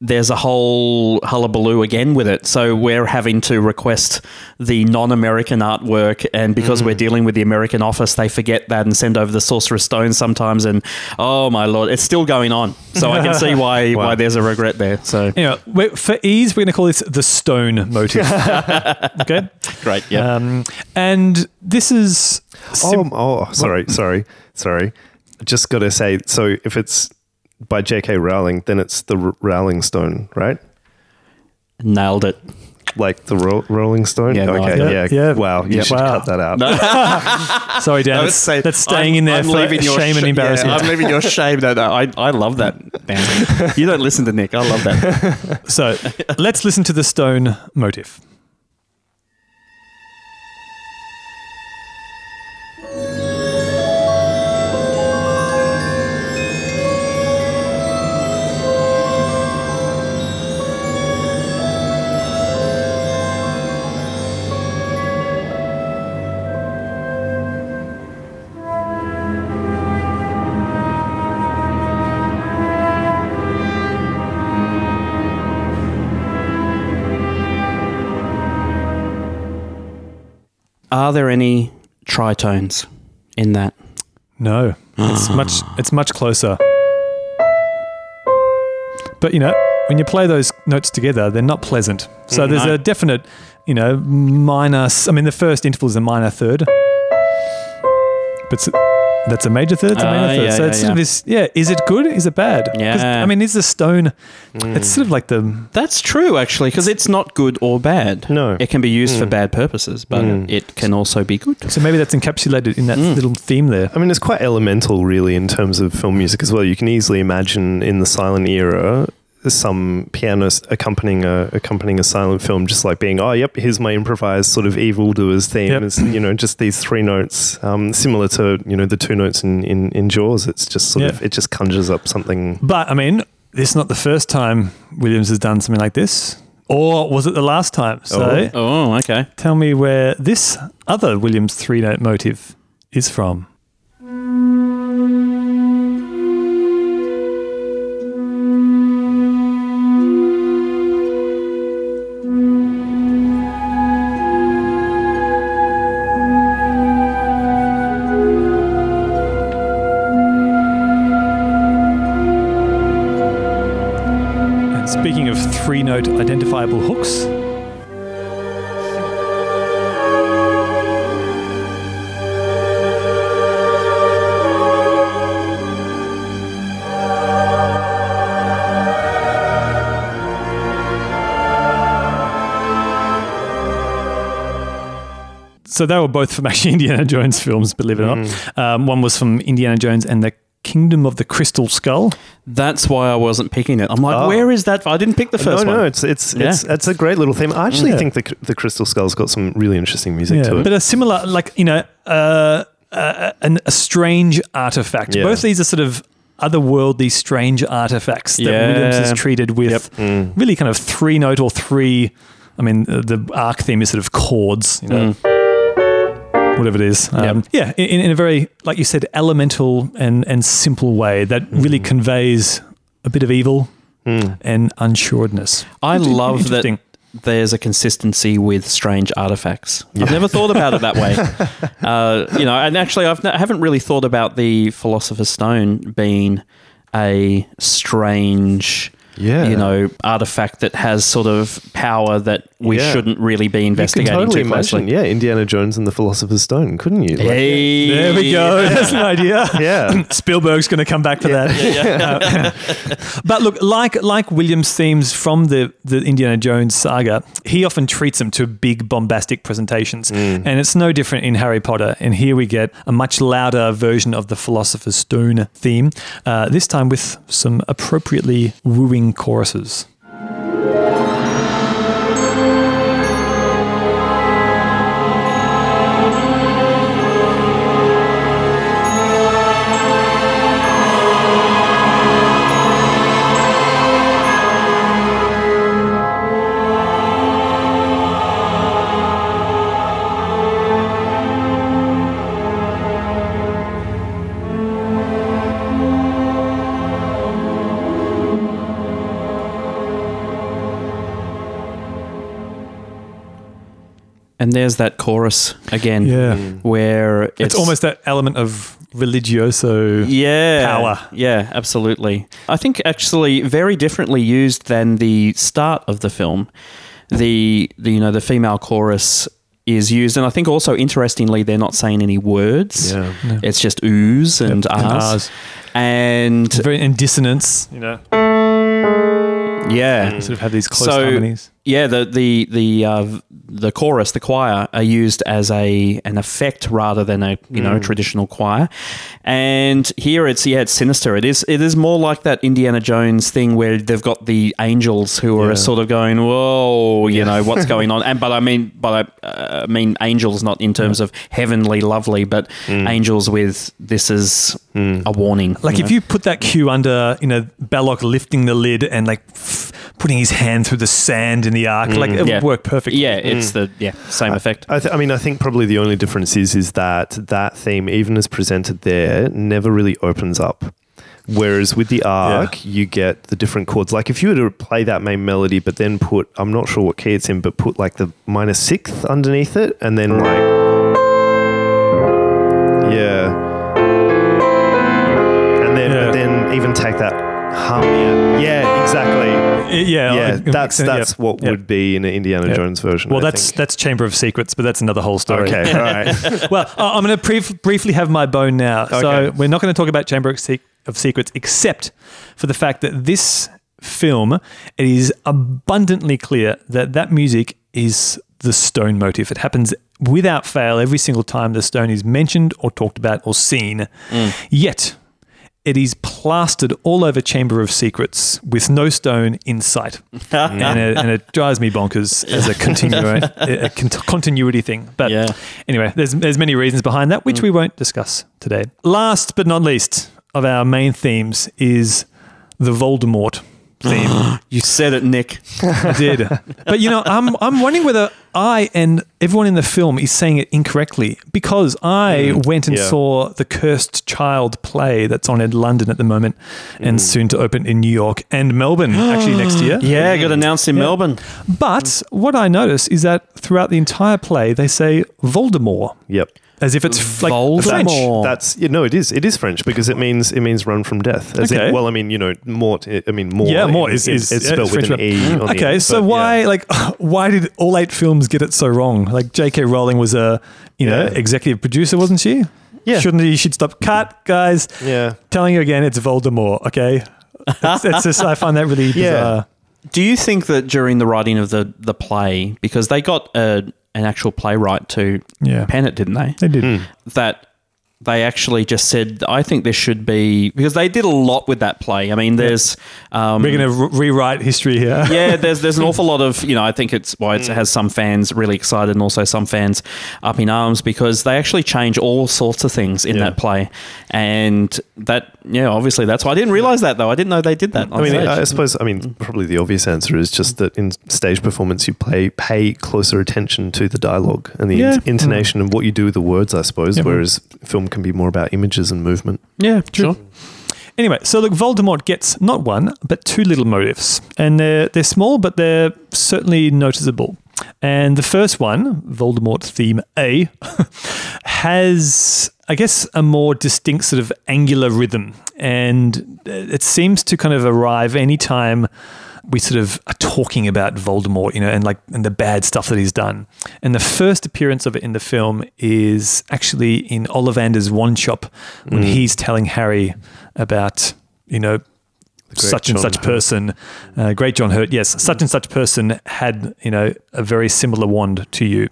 there's a whole hullabaloo again with it. So we're having to request the non-American artwork, and because Mm. we're dealing with the American office, they forget that and send over the Sorcerer's Stone sometimes. And oh my lord, it's still going on. So I can see why why there's a regret there. So Anyway, for ease, we're going to call this the stone motive. okay. great, yeah. Um, and this is sim- Oh, oh, sorry, sorry, sorry. Just got to say, so if it's by J.K. Rowling, then it's the R- Rowling Stone, right? Nailed it. Like the ro- Rolling Stone. Yeah, okay. right. Yeah. Yeah. Wow. You Yeah. should Wow. cut that out. sorry, Dan. That's, that's staying in there for shame and embarrassment. I'm leaving your shame. No, no, I, I love that. Dan. you don't listen to Nick. I love that. So let's listen to the stone motive. Are there any tritones in that? No, it's much it's much closer. But you know, when you play those notes together, they're not pleasant. So mm, there's No. a definite, you know, minor. I mean, the first interval is a minor third, but that's a major third. It's a minor third. yeah, so yeah, it's sort of this. Yeah, is it good? Is it bad? Yeah. I mean, is the stone? Hmm. It's sort of like the. That's true, actually, because it's not good or bad. No. It can be used for hmm. bad purposes, but hmm. it can also be good. So maybe that's encapsulated in that Mm. little theme there. I mean, it's quite elemental, really, in terms of film music as well. You can easily imagine in the silent era some pianist accompanying a accompanying a silent film, just like being, oh, yep, here's my improvised sort of evildoers theme. Yep. It's, you know, just these three notes, um, similar to you know the two notes in in, in Jaws. It's just sort Yeah. of it just conjures up something. But I mean, this is not the first time Williams has done something like this. Or was it the last time? So Oh, okay. tell me where this other Williams three note motive is from. So they were both from actually Indiana Jones films, believe it or not. Um, one was from Indiana Jones and the Kingdom of the Crystal Skull. That's why I wasn't picking it. I'm like, Oh. where is that? I didn't pick the first no, one. no, it's it's Yeah. it's it's a great little theme. I actually Yeah. think the the Crystal Skull's got some really interesting music to it. But a similar, like, you know, uh, uh, an, a strange artifact. Yeah. Both these are sort of otherworldly, strange artifacts that Yeah. Williams has treated with Mm. really kind of three note or three. I mean, uh, the ark theme is sort of chords, you know. Whatever it is, um, yeah, in, in a very, like you said, elemental and and simple way that really conveys a bit of evil and unsuredness. I love that there's a consistency with strange artifacts. I've never thought about it that way. uh, you know, and actually, I've n- I haven't really thought about the Philosopher's Stone being a strange, Yeah. you know, artifact that has sort of power that we Yeah. shouldn't really be you could investigating totally too closely. imagine, yeah, Indiana Jones and the Philosopher's Stone, couldn't you? Like, Hey, There we go. That's an idea. Yeah. Spielberg's going to come back for that. Uh, but look, like like Williams' themes from the the Indiana Jones saga, he often treats them to big bombastic presentations, and it's no different in Harry Potter. And here we get a much louder version of the Philosopher's Stone theme, uh, this time with some appropriately wooing choruses. And there's that chorus again, Yeah. Mm. where it's, It's, almost that element of religioso. yeah power. Yeah, absolutely. I think actually very differently used than the start of the film. The, the you know the female chorus is used, and I think also interestingly they're not saying any words. Yeah. It's just oohs and Yep, and ahs, ahs. and Very in dissonance, you know. yeah. Sort of have these close So- harmonies. Yeah, the the the uh, the chorus, the choir, are used as a an effect rather than a you know traditional choir. And here it's yeah, it's sinister. It is it is more like that Indiana Jones thing where they've got the angels who are Yeah. sort of going, whoa, you know what's going on. And but I mean, but I uh, I mean angels not in terms of heavenly, lovely, but angels with this is a warning. Like you if know? you put that cue under, you know, Belloq lifting the lid and like f- putting his hand through the sand in the ark, like mm. it Yeah. would work perfectly. yeah, it's mm. the yeah same effect. I, th- I mean, I think probably the only difference is is that that theme, even as presented there, never really opens up. Whereas with the ark, you get the different chords. Like if you were to play that main melody, but then put, I'm not sure what key it's in, but put like the minor sixth underneath it, and then like, yeah, and then Yeah. but then even take that harmony. Yeah, exactly. Yeah, Yeah, it- it makes that's sense, that's yep, what yep. would be in an Indiana Yep. Jones version. Well, I that's think. that's Chamber of Secrets, but that's another whole story. okay. All right. well, I- I'm going to brief, briefly have my bone now. So we're not going to talk about Chamber of, Se- of Secrets, except for the fact that this film, it is abundantly clear that that music is the stone motif. It happens without fail every single time the stone is mentioned or talked about or seen. Mm. Yet, it is plastered all over Chamber of Secrets with no stone in sight, and, it, and it drives me bonkers as a, continu- a, a cont- continuity thing. But Yeah. anyway, there's there's many reasons behind that, which mm. we won't discuss today. Last but not least of our main themes is the Voldemort theme. You said it, Nick. I did. But you know, I'm I'm wondering whether I and everyone in the film is saying it incorrectly because I mm. went and yeah. saw the Cursed Child play that's on in London at the moment and mm. soon to open in New York and Melbourne actually next year. Yeah, got announced in Melbourne. But mm. what I noticed is that throughout the entire play they say Voldemort Yep. As if it's f- like Voldemort. French. That's you know it is it is French because it means it means run from death. As in- Okay. well, I mean you know mort. I mean more. Yeah, more in- is, in- is it's yeah, spelled with French an e. on Okay, end, so but, why yeah. like why did all eight films get it so wrong? Like J.K. Rowling was a you know Yeah. executive producer, wasn't she? Yeah. Shouldn't he? Should stop. Cut, guys. Yeah. Telling you again, it's Voldemort. Okay. It's, it's just I find that really Yeah. bizarre. Do you think that during the writing of the, the play, because they got a, an actual playwright to Yeah. pen it, didn't they? They did. Hmm. That they actually just said, I think there should be, because they did a lot with that play. I mean, there's. Um, We're going to re- rewrite history here. yeah, there's there's an awful lot of you know. I think it's why Hmm. it has some fans really excited and also some fans up in arms because they actually change all sorts of things in Yeah. that play, and that yeah, obviously that's why I didn't realize that though. I didn't know they did that. I mean, on I suppose. I mean, probably the obvious answer is just that in stage performance, you play pay closer attention to the dialogue and the Yeah. int- intonation and what you do with the words. I suppose, Yeah. whereas film can be more about images and movement. yeah, sure. Anyway, so look, Voldemort gets not one, but two little motives. And they're, they're small, but they're certainly noticeable. And the first one, Voldemort theme A, has, I guess, a more distinct sort of angular rhythm. And it seems to kind of arrive anytime we sort of are talking about Voldemort, you know, and like and the bad stuff that he's done. And the first appearance of it in the film is actually in Ollivander's wand shop when he's telling Harry about, you know, such and such Hurt. person, uh, great John Hurt. Yes, such and such person had, you know, a very similar wand to you.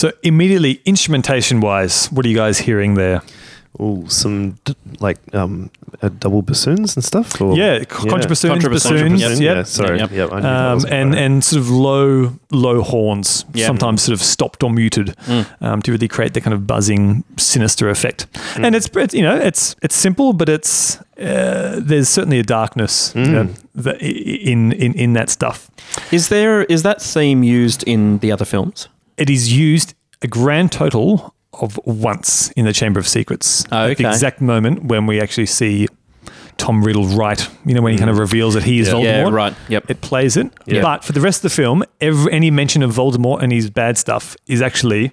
So immediately, instrumentation wise, what are you guys hearing there? Oh, some d- like um, uh, double bassoons and stuff. Or? Yeah, contrabassoons, Contrabassoon, bassoons, yep. yep. Yeah, sorry. Yep. Yep. I um, and and sort of low low horns, Yeah. sometimes sort of stopped or muted, um, to really create the kind of buzzing, sinister effect. And it's, it's you know it's it's simple, but it's uh, there's certainly a darkness you know, that, i- in in in that stuff. Is there is that theme used in the other films? It is used a grand total of once in the Chamber of Secrets. Oh, At the exact moment when we actually see Tom Riddle write, you know, when he kind of mm. reveals that he is Yeah. Voldemort. Yeah, right. Yep. It plays it. Yeah. But for the rest of the film, every, any mention of Voldemort and his bad stuff is actually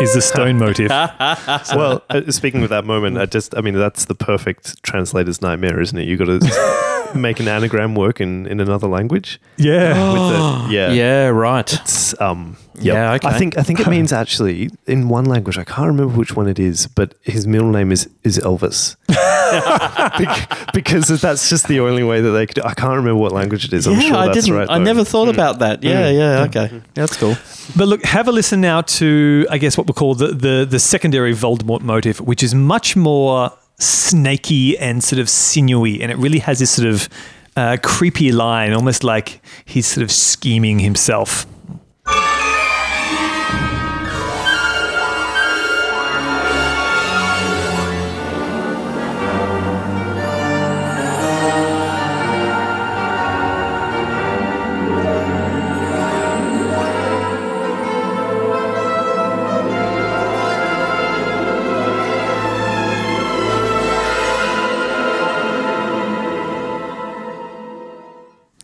is the stone motive. well, uh, speaking of that moment, I just, I mean, that's the perfect translator's nightmare, isn't it? You've got to make an anagram work in, in another language. Yeah. With the, yeah. Yeah, right. It's, um, yep. Yeah, okay. I think I think it means actually in one language. I can't remember which one it is, but his middle name is is Elvis. Bec- because that's just the only way that they could. I can't remember what language it is. I'm yeah, sure I that's didn't. right. I never thought hmm. about that. Yeah, hmm. yeah. Hmm. Okay, that's cool. But look, have a listen now to, I guess, what we call the, the, the secondary Voldemort motive, which is much more snaky and sort of sinewy. And it really has this sort of uh, creepy line, almost like he's sort of scheming himself.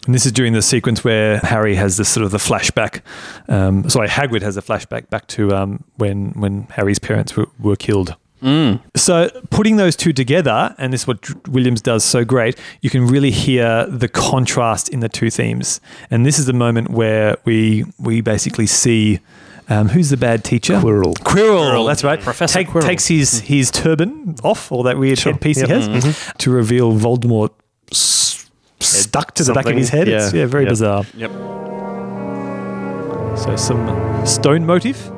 And this is during the sequence where Harry has this sort of the flashback. Um, sorry, Hagrid has a flashback back to um, when when Harry's parents were, were killed. So putting those two together, and this is what Williams does so great, you can really hear the contrast in the two themes. And this is the moment where we we basically see um, who's the bad teacher? Quirrell. Quirrell, that's right. Professor Take- Quirrell. takes his his turban off, or that weird Sure. headpiece Yep. he has, to reveal Voldemort s- stuck to the back of his head. It's, Yeah. yeah, very Yep. bizarre. Yep. So some stone motif.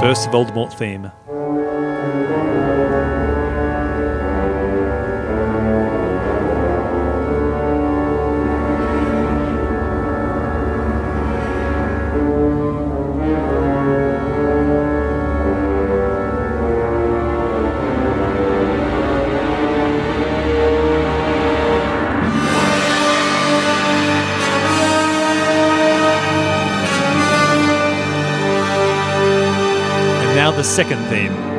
First Voldemort theme. The second theme.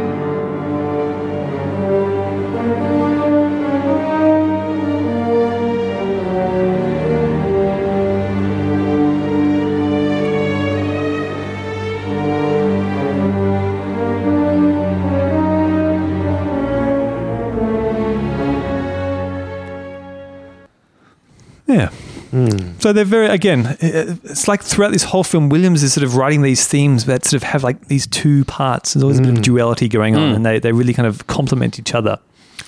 So they're very again. uh, It's like throughout this whole film, Williams is sort of writing these themes that sort of have like these two parts. There's always a bit of duality going on, and they, they really kind of complement each other.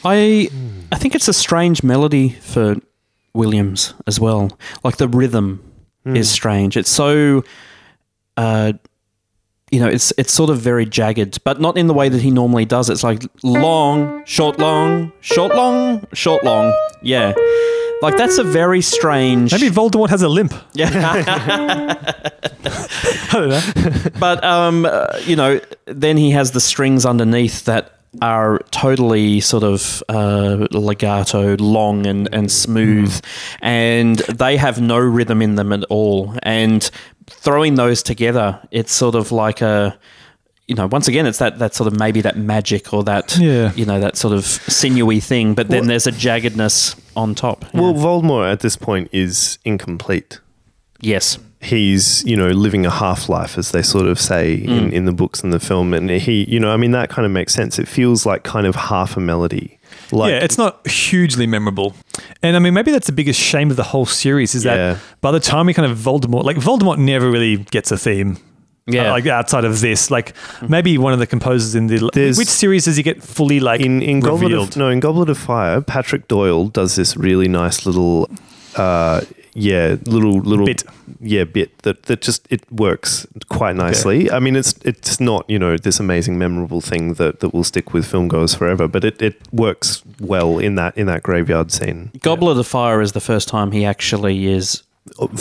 I I think it's a strange melody for Williams as well. Like the rhythm is strange. It's so uh you know, it's it's sort of very jagged, but not in the way that he normally does. It's like long, short, long, short, long, short, long. Yeah. Like that's a very strange Maybe Voldemort has a limp. Yeah. I don't know. but um, uh, you know, then he has the strings underneath that are totally sort of uh, legato, long and and smooth, and they have no rhythm in them at all. And throwing those together, it's sort of like a. You know, once again, it's that, that sort of maybe that magic or that Yeah. you know that sort of sinewy thing, but then there's a jaggedness on top. Well, Voldemort at this point is incomplete. yes, He's, you know, living a half life, as they sort of say Mm. in, in the books and the film. And he, you know, I mean, that kind of makes sense. It feels like kind of half a melody. Like, yeah, it's not hugely memorable. And I mean, maybe that's the biggest shame of the whole series is that Yeah. by the time we kind of Voldemort, like Voldemort never really gets a theme. Yeah. Uh, like outside of this, like maybe one of the composers in the There's- which series does he get fully like in in Goblet of no in Goblet of Fire, Patrick Doyle does this really nice little, uh, yeah, little little Bit. yeah, bit that that just it works quite nicely. I mean, it's it's not you know this amazing memorable thing that that will stick with filmgoers forever, but it it works well in that in that graveyard scene. Goblet of Fire is the first time he actually is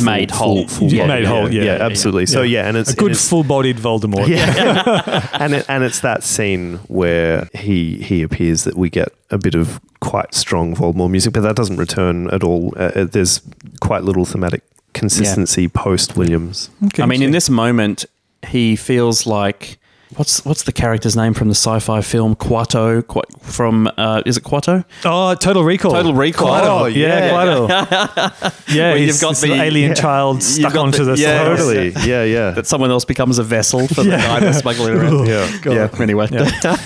made whole. Yeah, made whole, yeah, yeah, absolutely. So yeah, and it's a good it's- full-bodied Voldemort. yeah, and it, and it's that scene where he he appears that we get a bit of quite strong Voldemort music, but that doesn't return at all. Uh, uh, there's quite little thematic consistency post Williams. Okay, I mean, in this moment, he feels like what's what's the character's name from the sci-fi film Kuato? Qu- from uh, is it Kuato? oh, Total Recall. Total Recall. Kuato, Oh, yeah, yeah. Kuato. yeah, Where he's you've got the- alien yeah. child stuck onto the- the, yeah. Totally, yeah, yeah. That someone else becomes a vessel for the guy that's smuggling around. yeah. yeah. Anyway,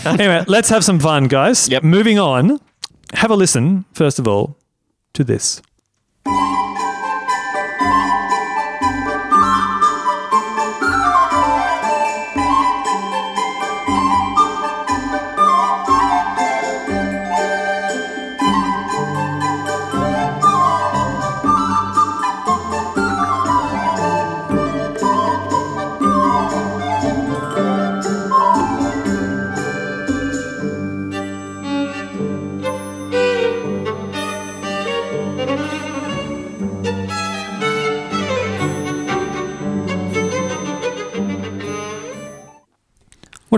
anyway, let's have some fun, guys. Yep. Moving on, have a listen, first of all, to this.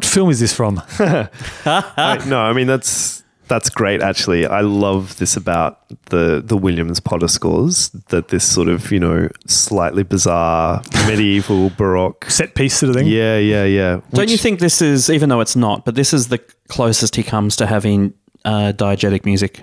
What film is this from? I, no, I mean that's that's great. Actually, I love this about the the Williams Potter scores. That this sort of you know slightly bizarre medieval baroque. Set piece sort of thing? Yeah, yeah, yeah. don't you think this is, even though it's not, but this is the closest he comes to having uh, diegetic music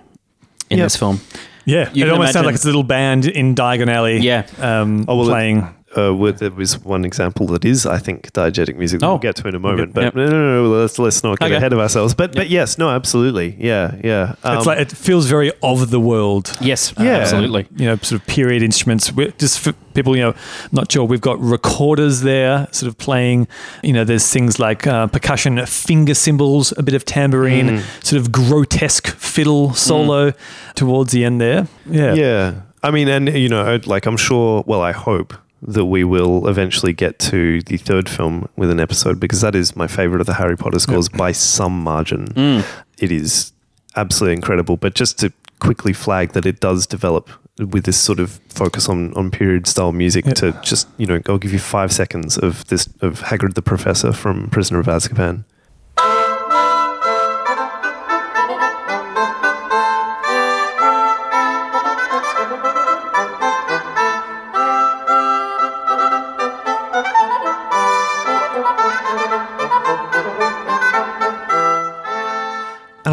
in Yep. this film? Yeah. You it can almost sounds like it's a little band in Diagon Alley Yeah. um, Oh, well, it- playing. Uh, where there was one example that is, I think, diegetic music that Oh. we'll get to in a moment. But Yep. no, no, no, let's let's not get Okay. ahead of ourselves. But but yes, no, absolutely, yeah, yeah. Um, it's like it feels very of the world. Yes, Yeah. absolutely. you know, sort of period instruments. We're just for people, you know, not sure. We've got recorders there, sort of playing. You know, there's things like uh, percussion, finger cymbals, a bit of tambourine, sort of grotesque fiddle solo towards the end there. Yeah, yeah. I mean, and you know, like I'm sure. Well, I hope that we will eventually get to the third film with an episode because that is my favorite of the Harry Potter scores by some margin. Mm. It is absolutely incredible. But just to quickly flag that it does develop with this sort of focus on, on period style music to just you know I'll give you five seconds of this of Hagrid the Professor from Prisoner of Azkaban.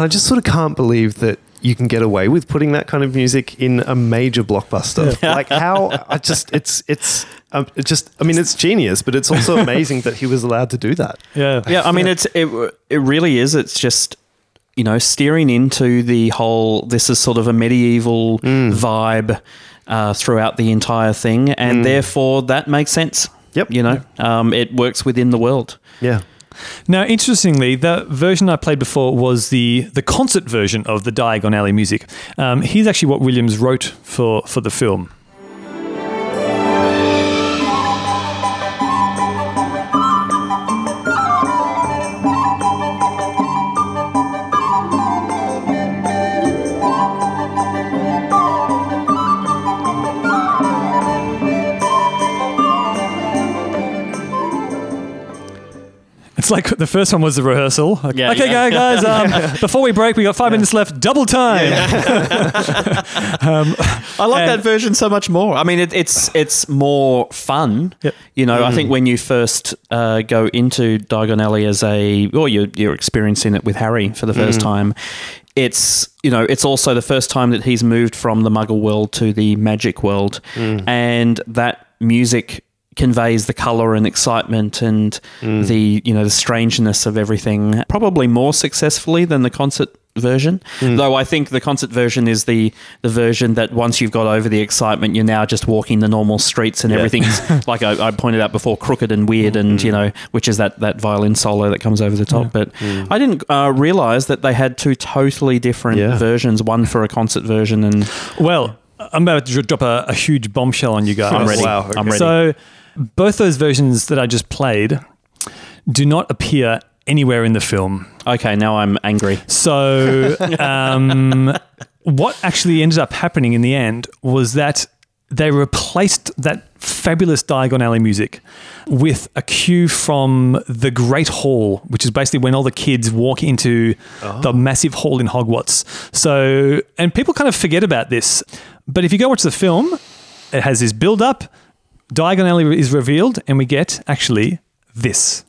I just sort of can't believe that you can get away with putting that kind of music in a major blockbuster. like how I just it's it's um, it just I mean it's genius, but it's also amazing that he was allowed to do that. yeah, Yeah, I mean, it's it, it really is. It's just you know steering into the whole. This is sort of a medieval vibe uh, throughout the entire thing, and therefore that makes sense. Yep. You know, um, it works within the world. Yeah. Now, interestingly, the version I played before was the the concert version of the Diagon Alley music. Um, here's actually what Williams wrote for for the film. It's like the first one was the rehearsal. Like, Yeah, okay, yeah. guys, um, before we break, we got five minutes left, double time. I like And- that version so much more. I mean, it, it's it's more fun. Yep. You know, I think when you first uh, go into Diagon Alley as a, or you're, you're experiencing it with Harry for the first time, it's you know it's also the first time that he's moved from the Muggle world to the magic world, and that music conveys the color and excitement and mm. the you know the strangeness of everything probably more successfully than the concert version. Mm. Though i think the concert version is the the version that once you've got over the excitement you're now just walking the normal streets and everything's like I, I pointed out before crooked and weird and you mm. know which is that that violin solo that comes over the top. But i didn't uh, realize that they had two totally different Yeah. versions one for a concert version and Well, I'm about to drop a, a huge bombshell on you guys. Oh, i'm ready. Wow, okay. i'm ready. So, both those versions that I just played do not appear anywhere in the film. okay now i'm angry So, um, what actually ended up happening in the end was that they replaced that fabulous Diagon Alley music with a cue from the Great Hall, which is basically when all the kids walk into the massive hall in Hogwarts. So, and people kind of forget about this. But if you go watch the film, it has this build up, Diagon Alley is revealed, and we get actually this.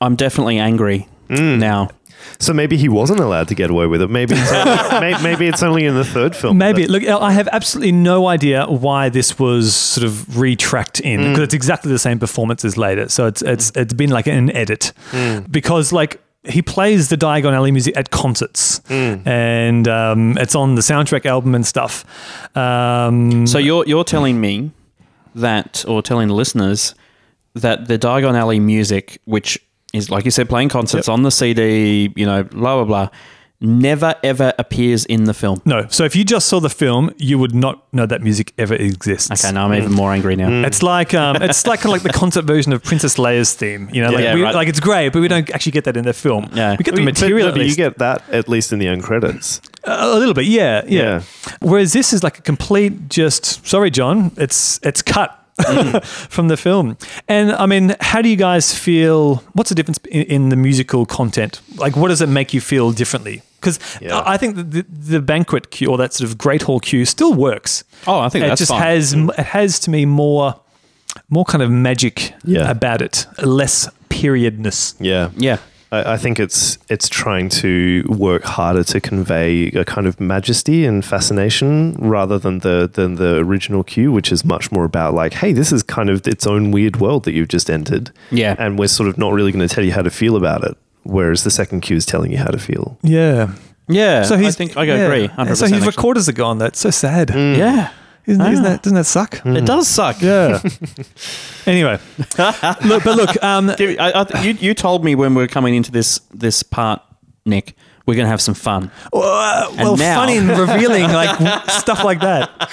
I'm definitely angry mm. now So maybe he wasn't allowed to get away with it. Maybe it's only, maybe it's only in the third film. Maybe. Look, I have absolutely no idea why this was sort of retracked in mm. because it's exactly the same performance as later. So it's it's mm. it's been like an edit because like he plays the Diagon Alley music at concerts and um, it's on the soundtrack album and stuff. Um, So you're you're telling me that, or telling the listeners that the Diagon Alley music, which is like you said, playing concerts on the CD, you know, blah blah blah, never ever appears in the film. No. So if you just saw the film, you would not know that music ever exists. Okay, now I'm even more angry now. It's like um, it's like kind of like the concert version of Princess Leia's theme. You know, like, Yeah, we, right. like it's great, but we don't actually get that in the film. Yeah. we get the But- but material. but you get that at least in the end credits. a, a little bit, yeah, yeah, Yeah. Whereas this is like a complete just. Sorry, John. It's it's cut. Mm. from the film. And I mean, how do you guys feel? What's the difference in, in the musical content? Like, what does it make you feel differently? Because Yeah. I think the, the banquet cue or that sort of Great Hall cue still works. Oh, I think it that's just fine. has it has to me more more kind of magic Yeah. about it, less periodness. Yeah. Yeah. I, I think it's it's trying to work harder to convey a kind of majesty and fascination rather than the than the original cue, which is much more about like, hey, this is kind of its own weird world that you've just entered. Yeah. And we're sort of not really going to tell you how to feel about it. Whereas the second cue is telling you how to feel. Yeah. Yeah. So he's, I think I yeah. agree. 100% So his actually. recorders are gone. That's so sad. Mm. Yeah. Isn't, isn't Ah. that, doesn't that suck? It does suck. Yeah. anyway, look, but look, um, Give- I, I, you, you told me when we were coming into this this part, Nick, we're going to have some fun. Uh, well, now- funny and revealing, like stuff like that.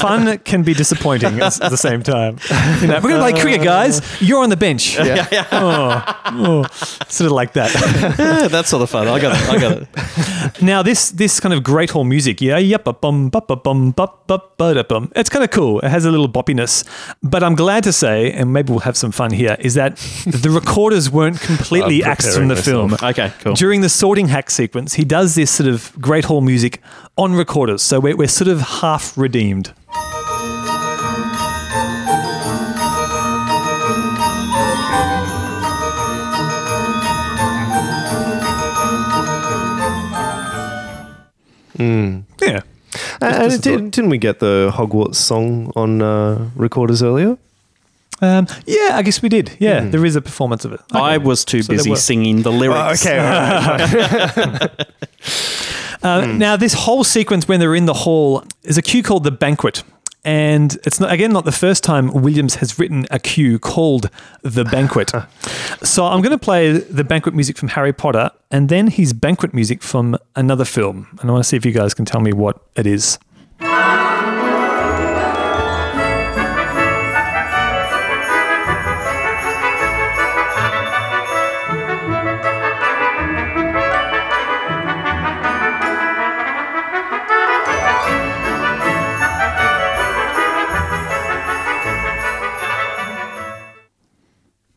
fun can be disappointing at, the same time. You know, we're going to play cricket, guys. Uh, you're on the bench. Yeah. yeah. Oh, oh. Sort of like that. yeah, that's sort of fun. I got it. I got it. now, this this kind of great hall music, yeah, yep, bum, bum, bum, bum, It's kind of cool. It has a little boppiness. But I'm glad to say, and maybe we'll have some fun here, is that the recorders weren't completely axed from the myself. film. Okay, cool. During the sorting hat scene, sequence, he does this sort of great hall music on recorders, so we're, we're sort of half redeemed. Yeah. And just a did, didn't we get the Hogwarts song on uh, recorders earlier? Um, yeah, I guess we did. Yeah, there is a performance of it. I was too So busy were- singing the lyrics. Uh, Now, this whole sequence when they're in the hall is a cue called the banquet. And it's not, again not the first time Williams has written a cue called the banquet. so I'm going to play the banquet music from Harry Potter and then his banquet music from another film. And I want to see if you guys can tell me what it is.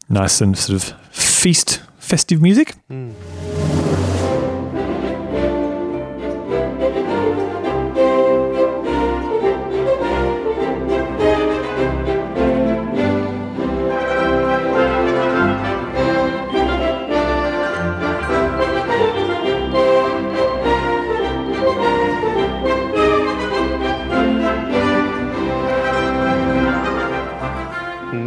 Nice and sort of feast festive music. Hmm.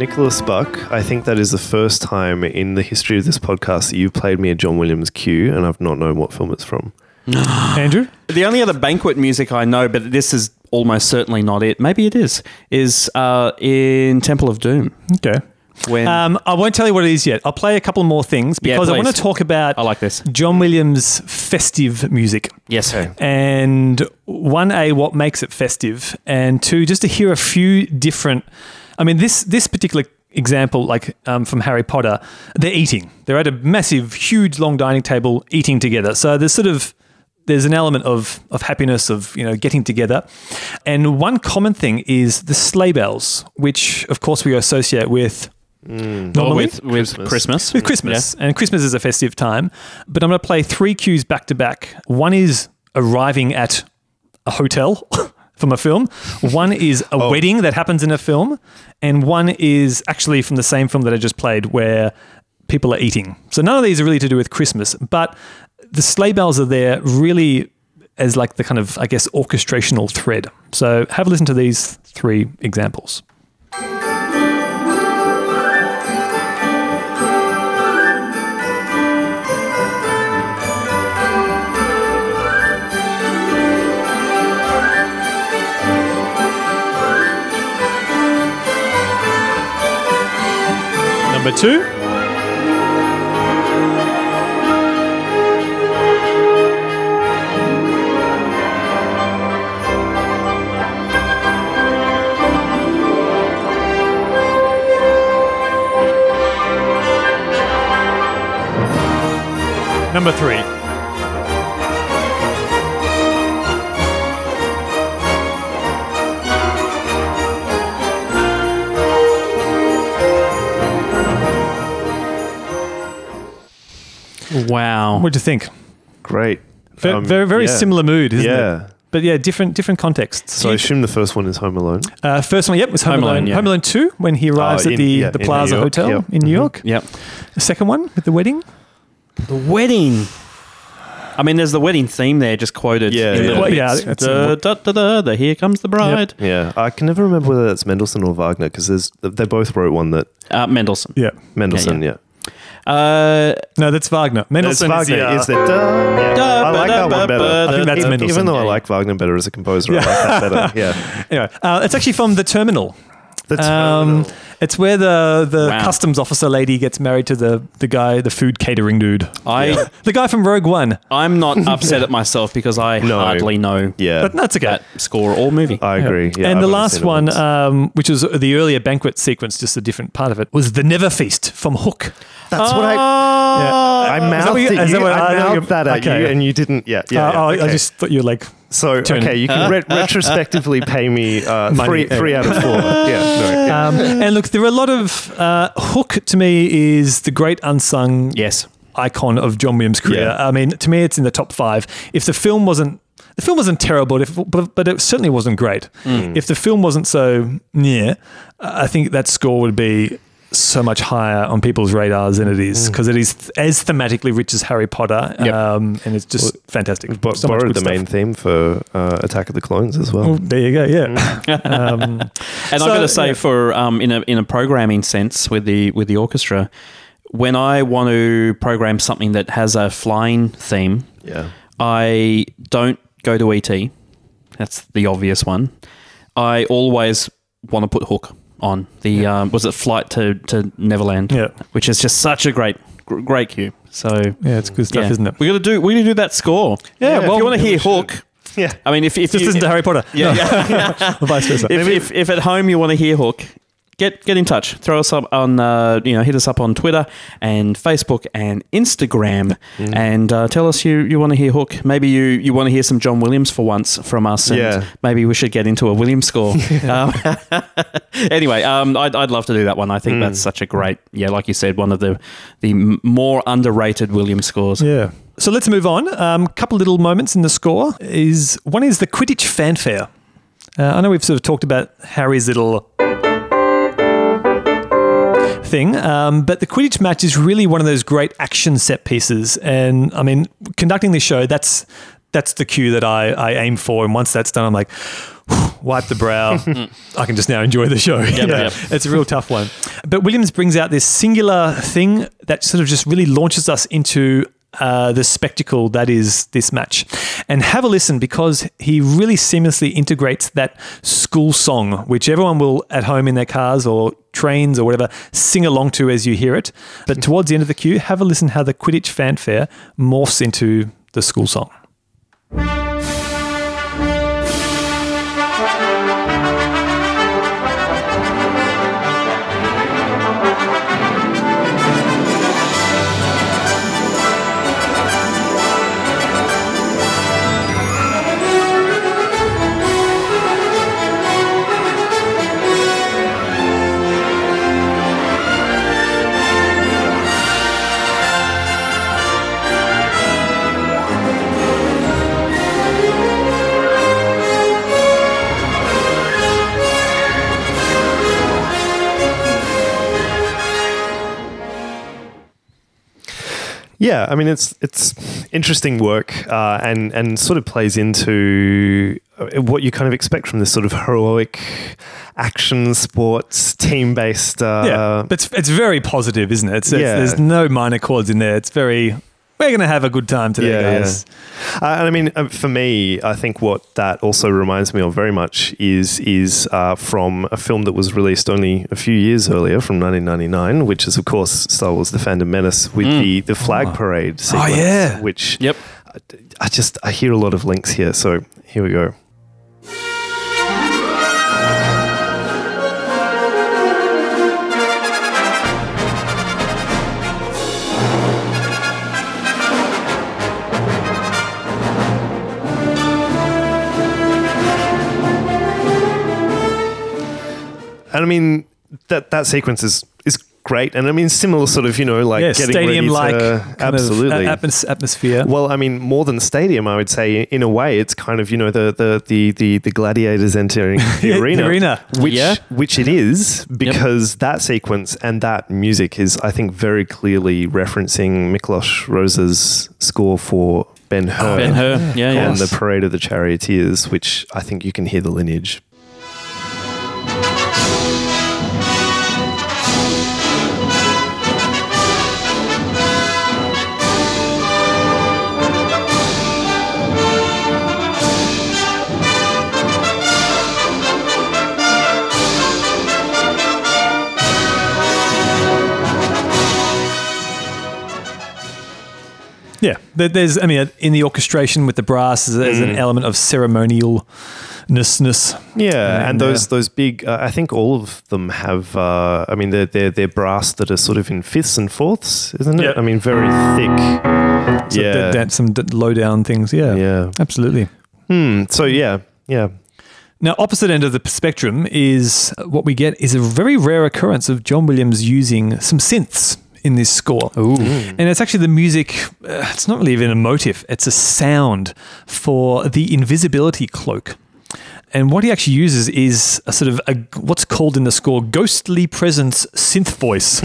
Nicholas Buck, I think that is the first time in the history of this podcast that you've played me a John Williams cue, and I've not known what film it's from. Andrew? The only other banquet music I know, but this is almost certainly not it. Maybe it is. Is uh, in Temple of Doom Okay. when Um, I won't tell you what it is yet. I'll play a couple more things Yeah, because I want to talk about I like this. John Williams' festive music. Yes. and one a what makes it festive and two just to hear a few different i mean this this particular example like um, from harry potter they're eating they're at a massive huge long dining table eating together so there's sort of there's an element of of happiness of you know getting together and one common thing is the sleigh bells which of course we associate with Or normally with, with Christmas. with Christmas. And Christmas is a festive time. But I'm going to play three cues back to back. One is arriving at a hotel from a film, one is a oh. wedding that happens in a film, and one is actually from the same film that I just played where people are eating. So none of these are really to do with Christmas, but the sleigh bells are there really as like the kind of, I guess, orchestrational thread. So have a listen to these three examples. number two. Number three. Wow. What do you think? Great. Very, Um, very, very yeah. similar mood, isn't Yeah. it? But yeah, different different contexts. So I assume the first one is Home Alone. Uh, first one, yep, was Home, Home Alone. Alone, yeah. Home Alone 2, when he arrives Oh, at the, yeah, the in New Plaza York, Hotel yep. in New York. Yep. The second one with the wedding. The wedding. I mean, there's the wedding theme there, just quoted. Yeah, in yeah. little Well, yeah, bits. that's- Da, da, da, da, the Here Comes the Bride. Yeah, I can never remember whether that's Mendelssohn or Wagner because there's they both wrote one that Uh, Mendelssohn. Yeah. Mendelssohn. Yeah, Yeah, Uh, No, that's Wagner. It's Mendelssohn Wagner. is the, Is the yeah. Da, I like that ba, one da, better. I think that's even, Mendelssohn. even though I like Wagner better as a composer, I like that better. Yeah, Anyway, uh, it's actually from The Terminal. The Um, it's where the, the Wow. customs officer lady gets married to the, the guy, the food catering dude. I, The guy from Rogue One. I'm not upset at myself because I No. hardly know yeah, But that's okay. that score or movie. I agree. Yeah, and I've the last one, um, which was the earlier banquet sequence, just a different part of it, was The Never Feast from Hook. that's what I. Yeah. I Is that mouthed what you- it. is that You, what- I I mouthed you- that at okay. you, and you didn't. Yeah, yeah. Uh, yeah, oh, I just thought you were like, So Turn. okay, you can re- retrospectively pay me uh, Money. three three out of four. Yeah, no, yeah. um, and look, there are a lot of uh, Hook. To me, is the great unsung Yes. icon of John Williams' career. Yeah. I mean, to me, it's in the top five. If the film wasn't, the film wasn't terrible, if, but, but it certainly wasn't great. If the film wasn't so yeah, I think that score would be so much higher on people's radars than it is because it is as thematically rich as Harry Potter, Yep. um, and it's just fantastic. Bo- So borrowed good the main theme for uh, Attack of the Clones as well. Oh, there you go. Yeah. um, And So, I've got to say, yeah. for um, in a in a programming sense with the with the orchestra, when I want to program something that has a flying theme, Yeah, I don't go to ET. That's the obvious one. I always want to put Hook on the um, was it Flight to, to Neverland? Yeah. which is just such a great great cue. So yeah, it's good stuff, yeah. isn't it? We got to do we got to do that score. Yeah, if well, you want to hear we should. Hook, yeah. I mean, if if Just you, listen to Harry Potter. yeah, yeah. vice versa. if, if, if at home you want to hear Hook, get get in touch. Throw us up on uh, you know hit us up on Twitter and Facebook and Instagram, Mm. and uh, tell us you, you want to hear Hook. Maybe you, you want to hear some John Williams for once from us. And Yeah. Maybe we should get into a Williams score. um, anyway, um, I'd, I'd love to do that one. I think Mm. that's such a great yeah, like you said, one of the the more underrated Williams scores. Yeah. So let's move on. A um, couple little moments in the score is one is the Quidditch fanfare. Uh, I know we've sort of talked about Harry's little thing, um, but the Quidditch match is really one of those great action set pieces. And I mean, conducting this show, that's that's the cue that I, I aim for. And once that's done, I'm like, wipe the brow. I can just now enjoy the show. Yep, Yeah. yep. It's a real tough one. But Williams brings out this singular thing that sort of just really launches us into uh, the spectacle that is this match. And have a listen because he really seamlessly integrates that school song, which everyone will at home in their cars or trains or whatever sing along to as you hear it. But towards the end of the cue, have a listen how the Quidditch fanfare morphs into the school song. Yeah, I mean it's it's interesting work uh, and and sort of plays into uh, what you kind of expect from this sort of heroic action sports team based. Uh, yeah, but it's, it's very positive, isn't it? It's, it's- Yeah. there's no minor chords in there. It's very, we're going to have a good time today, Yeah, guys. Uh, and I mean, uh, for me, I think what that also reminds me of very much is is uh, from a film that was released only a few years earlier, from 1999, which is of course Star Wars: The Phantom Menace with the the flag parade sequence. yeah. which Yep. I, I just I hear a lot of links here. So here we go. And I mean that that sequence is is great, and I mean similar sort of you know like yeah, stadium like to, uh, absolutely. atmosphere. well, I mean, more than stadium, I would say. In a way, it's kind of you know the the the the, the gladiators entering the Yeah, the arena, arena. which Yeah. which it is because that sequence and that music is, I think, very clearly referencing Miklos Rózsa's score for Ben Hur. Ben Hur, yeah, yeah. and the Parade of the Charioteers, which I think you can hear the lineage. Yeah, there's. I mean, in the orchestration with the brass, there's Mm. an element of ceremonialness. Yeah, and And, those uh, those big. Uh, I think all of them have. Uh, I mean, they're, they're they're brass that are sort of in fifths and fourths, isn't it? Yep. I mean, very thick. So yeah, that's some d- low down things. Yeah, yeah. absolutely. Hmm. So yeah, yeah. Now, opposite end of the spectrum is what we get is a very rare occurrence of John Williams using some synths in this score. Ooh. And it's actually the music, uh, it's not really even a motif, it's a sound for the invisibility cloak. And what he actually uses is a sort of a, what's called in the score ghostly presence synth voice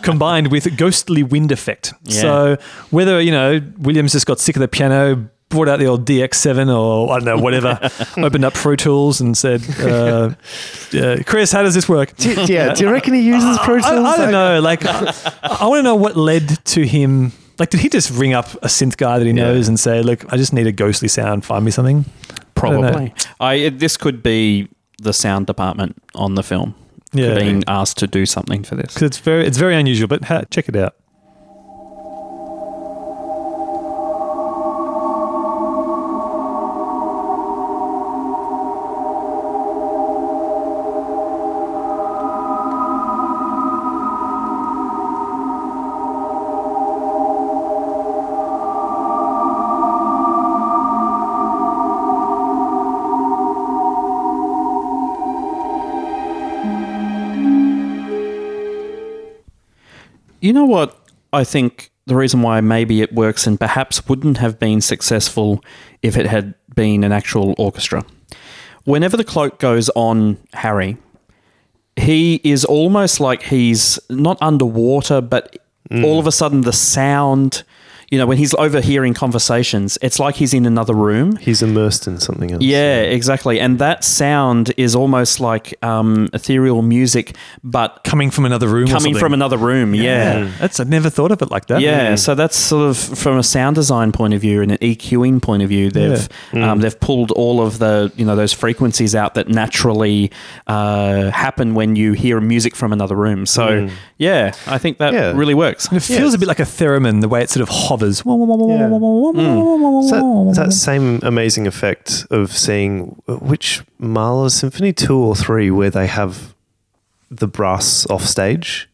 combined with ghostly wind effect. Yeah. So whether, you know, Williams just got sick of the piano, brought out the old DX7 or I don't know, whatever, opened up Pro Tools and said, uh, uh, Chris, how does this work? Do, yeah. Do you reckon he uses Pro Tools? I, I don't know. Like, I, I want to know what led to him. Like, did he just ring up a synth guy that he Yeah. knows and say, "Look, I just need a ghostly sound. Find me something." I. Probably. I, this could be the sound department on the film Yeah. being asked to do something for this. because it's very it's very unusual. But ha, check it out. You know what? I think the reason why maybe it works and perhaps wouldn't have been successful if it had been an actual orchestra. Whenever the cloak goes on Harry, he is almost like he's not underwater, but mm. all of a sudden the sound, you know, when he's overhearing conversations, it's like he's in another room. He's immersed in something else. Yeah, exactly. And that sound is almost like um, ethereal music, but Coming from another room. coming something. from another room. Yeah. that's I've never thought of it like that. Yeah, so that's sort of from a sound design point of view and an EQing point of view. They've um, they've pulled all of the you know those frequencies out that naturally uh, happen when you hear music from another room. So yeah, I think that Yeah. really works. And it feels a bit like a theremin, the way it sort of hovers. Is that, is that same amazing effect of seeing which Mahler Symphony two or three where they have the brass off stage?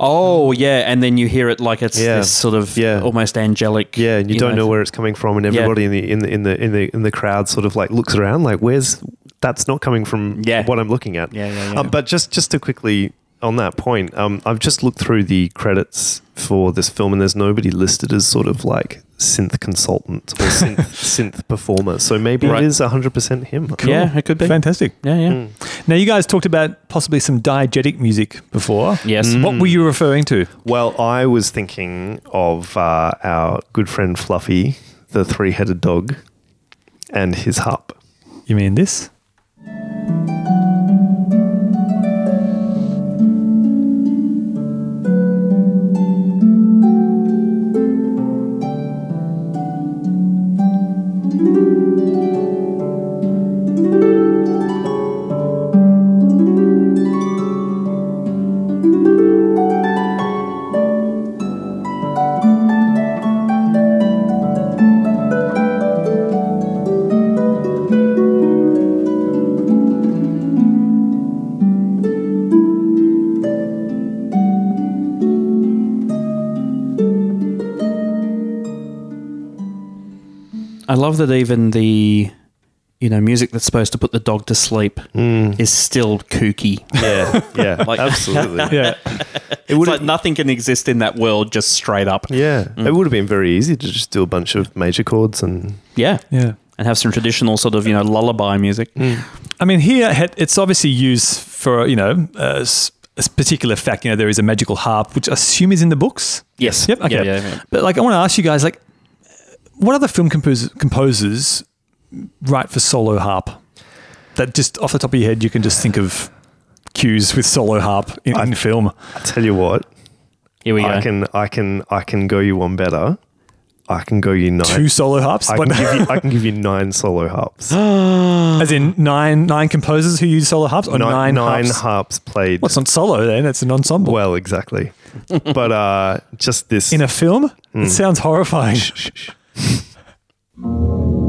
Oh yeah, and then you hear it like it's Yeah. this sort of Yeah. almost angelic. Yeah, and you, don't know, where it's coming from, and everybody in the in the in the in the in the crowd sort of like looks around, like, "Where's that's not coming from Yeah. what I'm looking at." Yeah, yeah, yeah. Um, but just just to quickly on that point, um, I've just looked through the credits for this film, and there's nobody listed as sort of like synth consultant or synth synth performer. So maybe Right. it is 100 percent him. Yeah, it could be. Fantastic. Yeah, yeah. Mm. Now, you guys talked about possibly some diegetic music before. Yes. What were you referring to? Well, I was thinking of uh, our good friend Fluffy, the three-headed dog, and his harp. You mean this? That even the you know, music that's supposed to put the dog to sleep hmm. is still kooky. Yeah, yeah, Like- absolutely. Yeah. It would like nothing can exist in that world just straight up. Yeah, mm. it would have been very easy to just do a bunch of major chords and Yeah. Yeah. And have some traditional sort of, you know, lullaby music. Hmm. I mean, here it's obviously used for you know a particular fact. You know, there is a magical harp, which I assume is in the books. Yes. Yep. Okay. Yeah, yeah, yeah. But like, I want to ask you guys, like, what other film compos- composers write for solo harp? That just off the top of your head, you can just think of cues with solo harp in, in film. I tell you what, Here we go. I can, I can, I can go you one better. I can go you nine. Two solo harps, I can, give you, I can give you nine solo harps. as in nine nine composers who use solo harps, or nine, nine, nine harps. harps played. What's not solo then? It's an ensemble. well, exactly. but uh, just this. in a film, it sounds horrifying. Shh, shh, shh. In.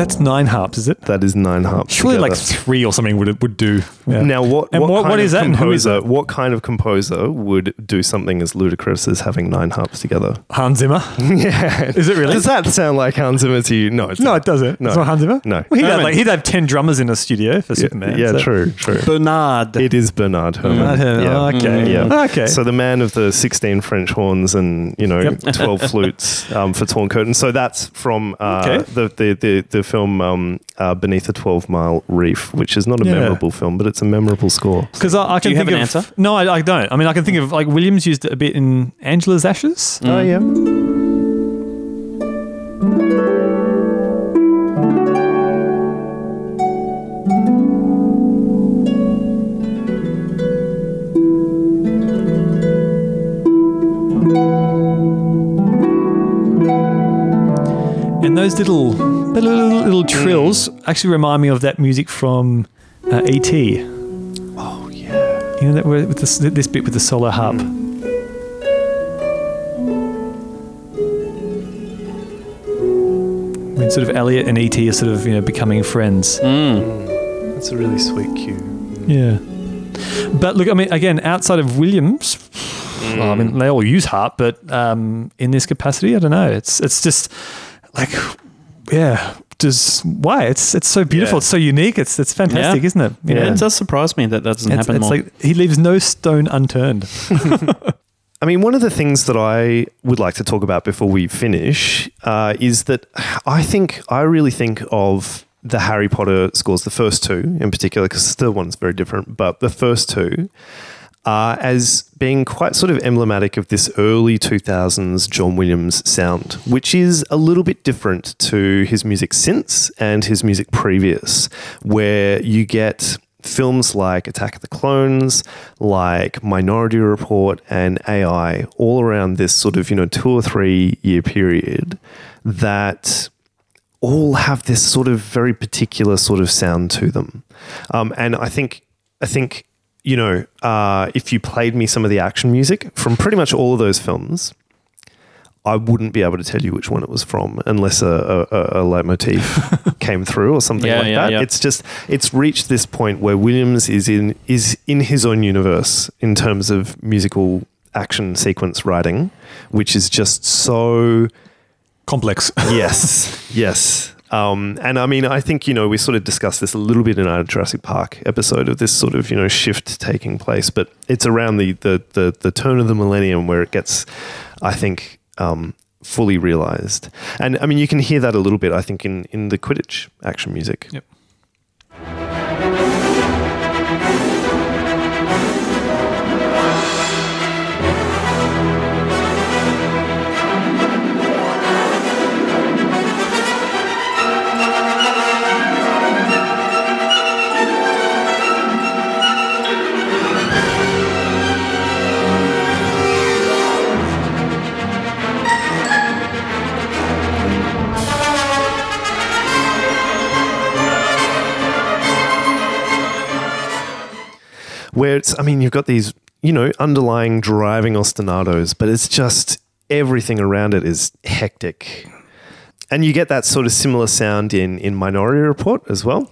That's nine harps, is it? That is nine harps. Surely, like three or something would would do. Yeah. Now, what, And what, what- kind what of that and who is composer- that? What kind of composer would do something as ludicrous as having nine harps together? Hans Zimmer. yeah. Is it really? Does that sound like Hans Zimmer to you? No, it's No, not. it doesn't. No. It's not Hans Zimmer. No. Well, he'd, I have, like, he'd have ten drummers in a studio for Yeah, Superman. yeah so- true, true. Bernard. It is Bernard Herrmann. Bernard Herrmann, Yeah. oh, okay. Yeah. Okay. So the man of the 16 French horns and, you know, Yep. 12 flutes um, for Torn Curtain. So that's from uh, Okay. the, the, the, the film um, uh, Beneath a 12 Mile Reef, which is not a Yeah. memorable film, but it's a memorable score. Because I, I can you have think an of answer? no, I, I don't. I mean, I can think of like Williams used it a bit in Angela's Ashes. Oh, yeah. And those little little, little trills actually remind me of that music from uh, E.T. Oh, yeah. You know that with this this bit with the solo harp. When sort of Elliott and E.T. are sort of you know becoming friends. That's a really sweet cue. Yeah. But look, I mean, again, outside of Williams, well, I mean, they all use harp, but um, in this capacity, I don't know. It's it's just like, yeah, just why? It's it's so beautiful. Yeah. It's so unique. It's it's fantastic, Yeah. isn't it? You Yeah, it does surprise me that that doesn't It's, happen it's more. like he leaves no stone unturned. I mean, one of the things that I would like to talk about before we finish uh, is that I think I really think of the Harry Potter scores, the first two in particular, because the third one's very different, but the first two uh, as being quite sort of emblematic of this early 2000s John Williams sound, which is a little bit different to his music since and his music previous, where you get films like Attack of the Clones, like Minority Report, and AI all around this sort of, you know, two or three year period that all have this sort of very particular sort of sound to them. Um, and I think, I think, you know, uh, if you played me some of the action music from pretty much all of those films, I wouldn't be able to tell you which one it was from unless a, a, a- a leitmotif came through or something Yeah, like yeah, that. yeah. It's just it's reached this point where Williams is in is in his own universe in terms of musical action sequence writing, which is just so Complex. yes, yes. Um, and I mean, I think you know we sort of discussed this a little bit in our Jurassic Park episode of this sort of you know shift taking place, but it's around the the the, the turn of the millennium where it gets, I think, um, fully realized. And I mean, you can hear that a little bit. I think in in the Quidditch action music. Yep. Where it's I mean you've got these you know underlying driving ostinatos, but it's just everything around it is hectic, and you get that sort of similar sound in in Minority Report as well.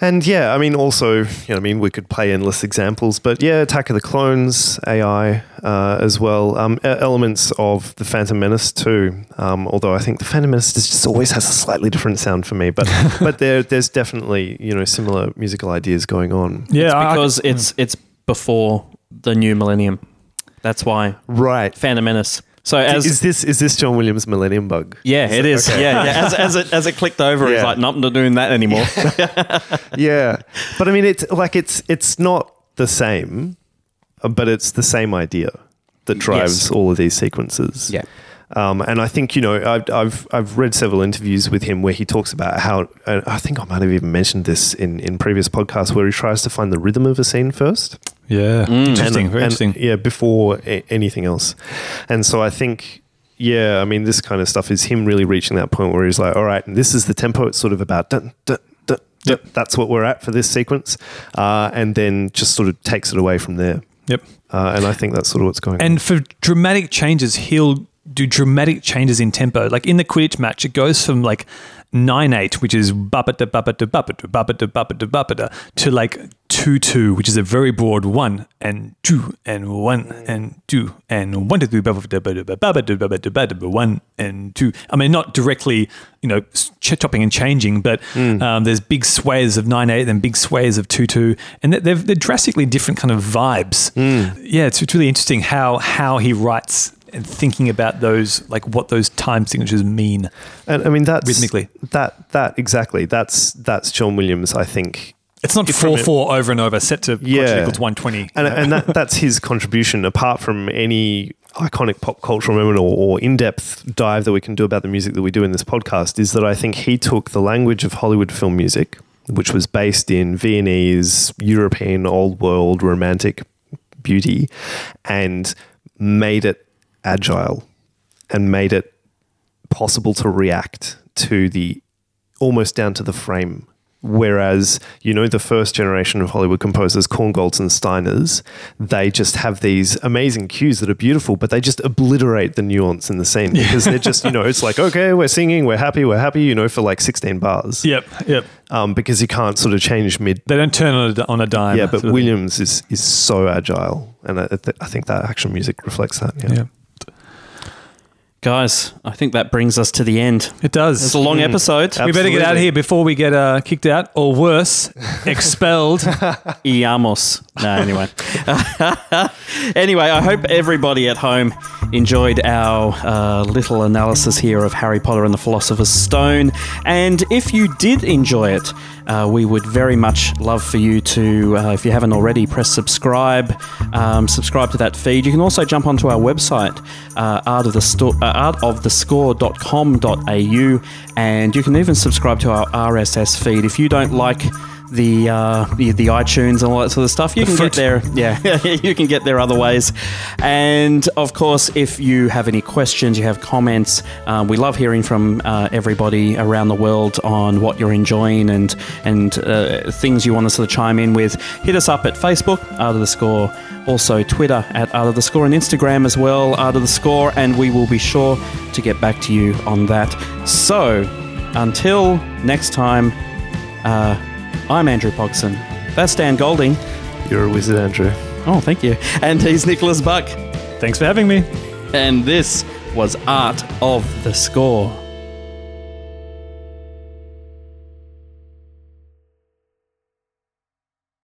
And yeah, I mean, also, you know, I mean, we could play endless examples, but yeah, Attack of the Clones, AI uh, as well, um, elements of the Phantom Menace too. Um, although I think the Phantom Menace just always has a slightly different sound for me, but but there there's definitely you know similar musical ideas going on. Yeah, I- I- because it's it's before the new millennium. That's why Right. Phantom Menace. So as is this is this John Williams' Millennium Bug? yeah, it is. Okay. Yeah, yeah. As, as it as it clicked over, it's Yeah. like not doing that anymore. yeah, but I mean, it's like it's it's not the same, but it's the same idea that drives Yes. all of these sequences. Yeah. Um, and I think you know I've, I've I've read several interviews with him where he talks about how I think I might have even mentioned this in in previous podcasts where he tries to find the rhythm of a scene first. Yeah, interesting, And- very and- interesting. Yeah, before a- anything else. And so I think, yeah, I mean, this kind of stuff is him really reaching that point where he's like, all right, and this is the tempo. It's sort of about dun, dun, dun, dun. That's what we're at for this sequence. Uh, and then just sort of takes it away from there. Yep. Uh, and I think that's sort of what's going on. And for dramatic changes, he'll do dramatic changes in tempo. Like in the Quidditch match, it goes from like nine eight, which is babada babada babada babada babada babada, to like two two, which is a very broad one and two and one and two and one two three one and two. I mean, not directly, you know, ch- chopping and changing, but um, there's big sways of nine eight and big sways of two two, and they're, they're drastically different kind of vibes. Yeah, it's, it's really interesting how how he writes and thinking about those like what those time signatures mean. And I mean, that's Rhythmically. That, that, exactly. That's, that's John Williams, I think. It's not four four over and over set to Yeah. equals one twenty. and, and that, that's his contribution apart from any iconic pop cultural moment or, or in-depth dive that we can do about the music that we do in this podcast is that I think he took the language of Hollywood film music, which was based in Viennese, European, old world, romantic beauty, and made it agile and made it possible to react to the almost down to the frame. Whereas, you know, the first generation of Hollywood composers, Korngolds and Steiners, they just have these amazing cues that are beautiful, but they just obliterate the nuance in the scene because they're just, you know, it's like, okay, we're singing, we're happy, we're happy, you know, for like 16 bars. Yep, yep. Um, because you can't sort of change mid. They don't turn on a, on a dime. Yeah, but sort of thing. Williams is, is so agile. And I, I think that action music reflects that. Yeah. Yeah, Guys, I think that brings us to the end. it does. It's a long episode. we better get out of here before we get uh, kicked out or worse, expelled. Iamos. No, anyway. anyway, I hope everybody at home enjoyed our uh, little analysis here of Harry Potter and the Philosopher's Stone. And if you did enjoy it, uh, we would very much love for you to, uh, if you haven't already, press subscribe. Um, subscribe to that feed. You can also jump onto our website, uh, uh, artofthe.score.com.au, and you can even subscribe to our RSS feed. If you don't like the uh, the, the iTunes and all that sort of stuff. You can fruit. get there, yeah, you can get there other ways. And of course, if you have any questions, you have comments, um, we love hearing from uh, everybody around the world on what you're enjoying and and uh, things you want us to chime in with. Hit us up at Facebook, Art of the Score, also Twitter at Art of the Score, and Instagram as well, Art of the Score, and we will be sure to get back to you on that. So until next time. Uh, I'm Andrew Pogson. That's Dan Golding. You're a wizard, Andrew. Oh, thank you. And he's Nicholas Buck. Thanks for having me. And this was Art of the Score.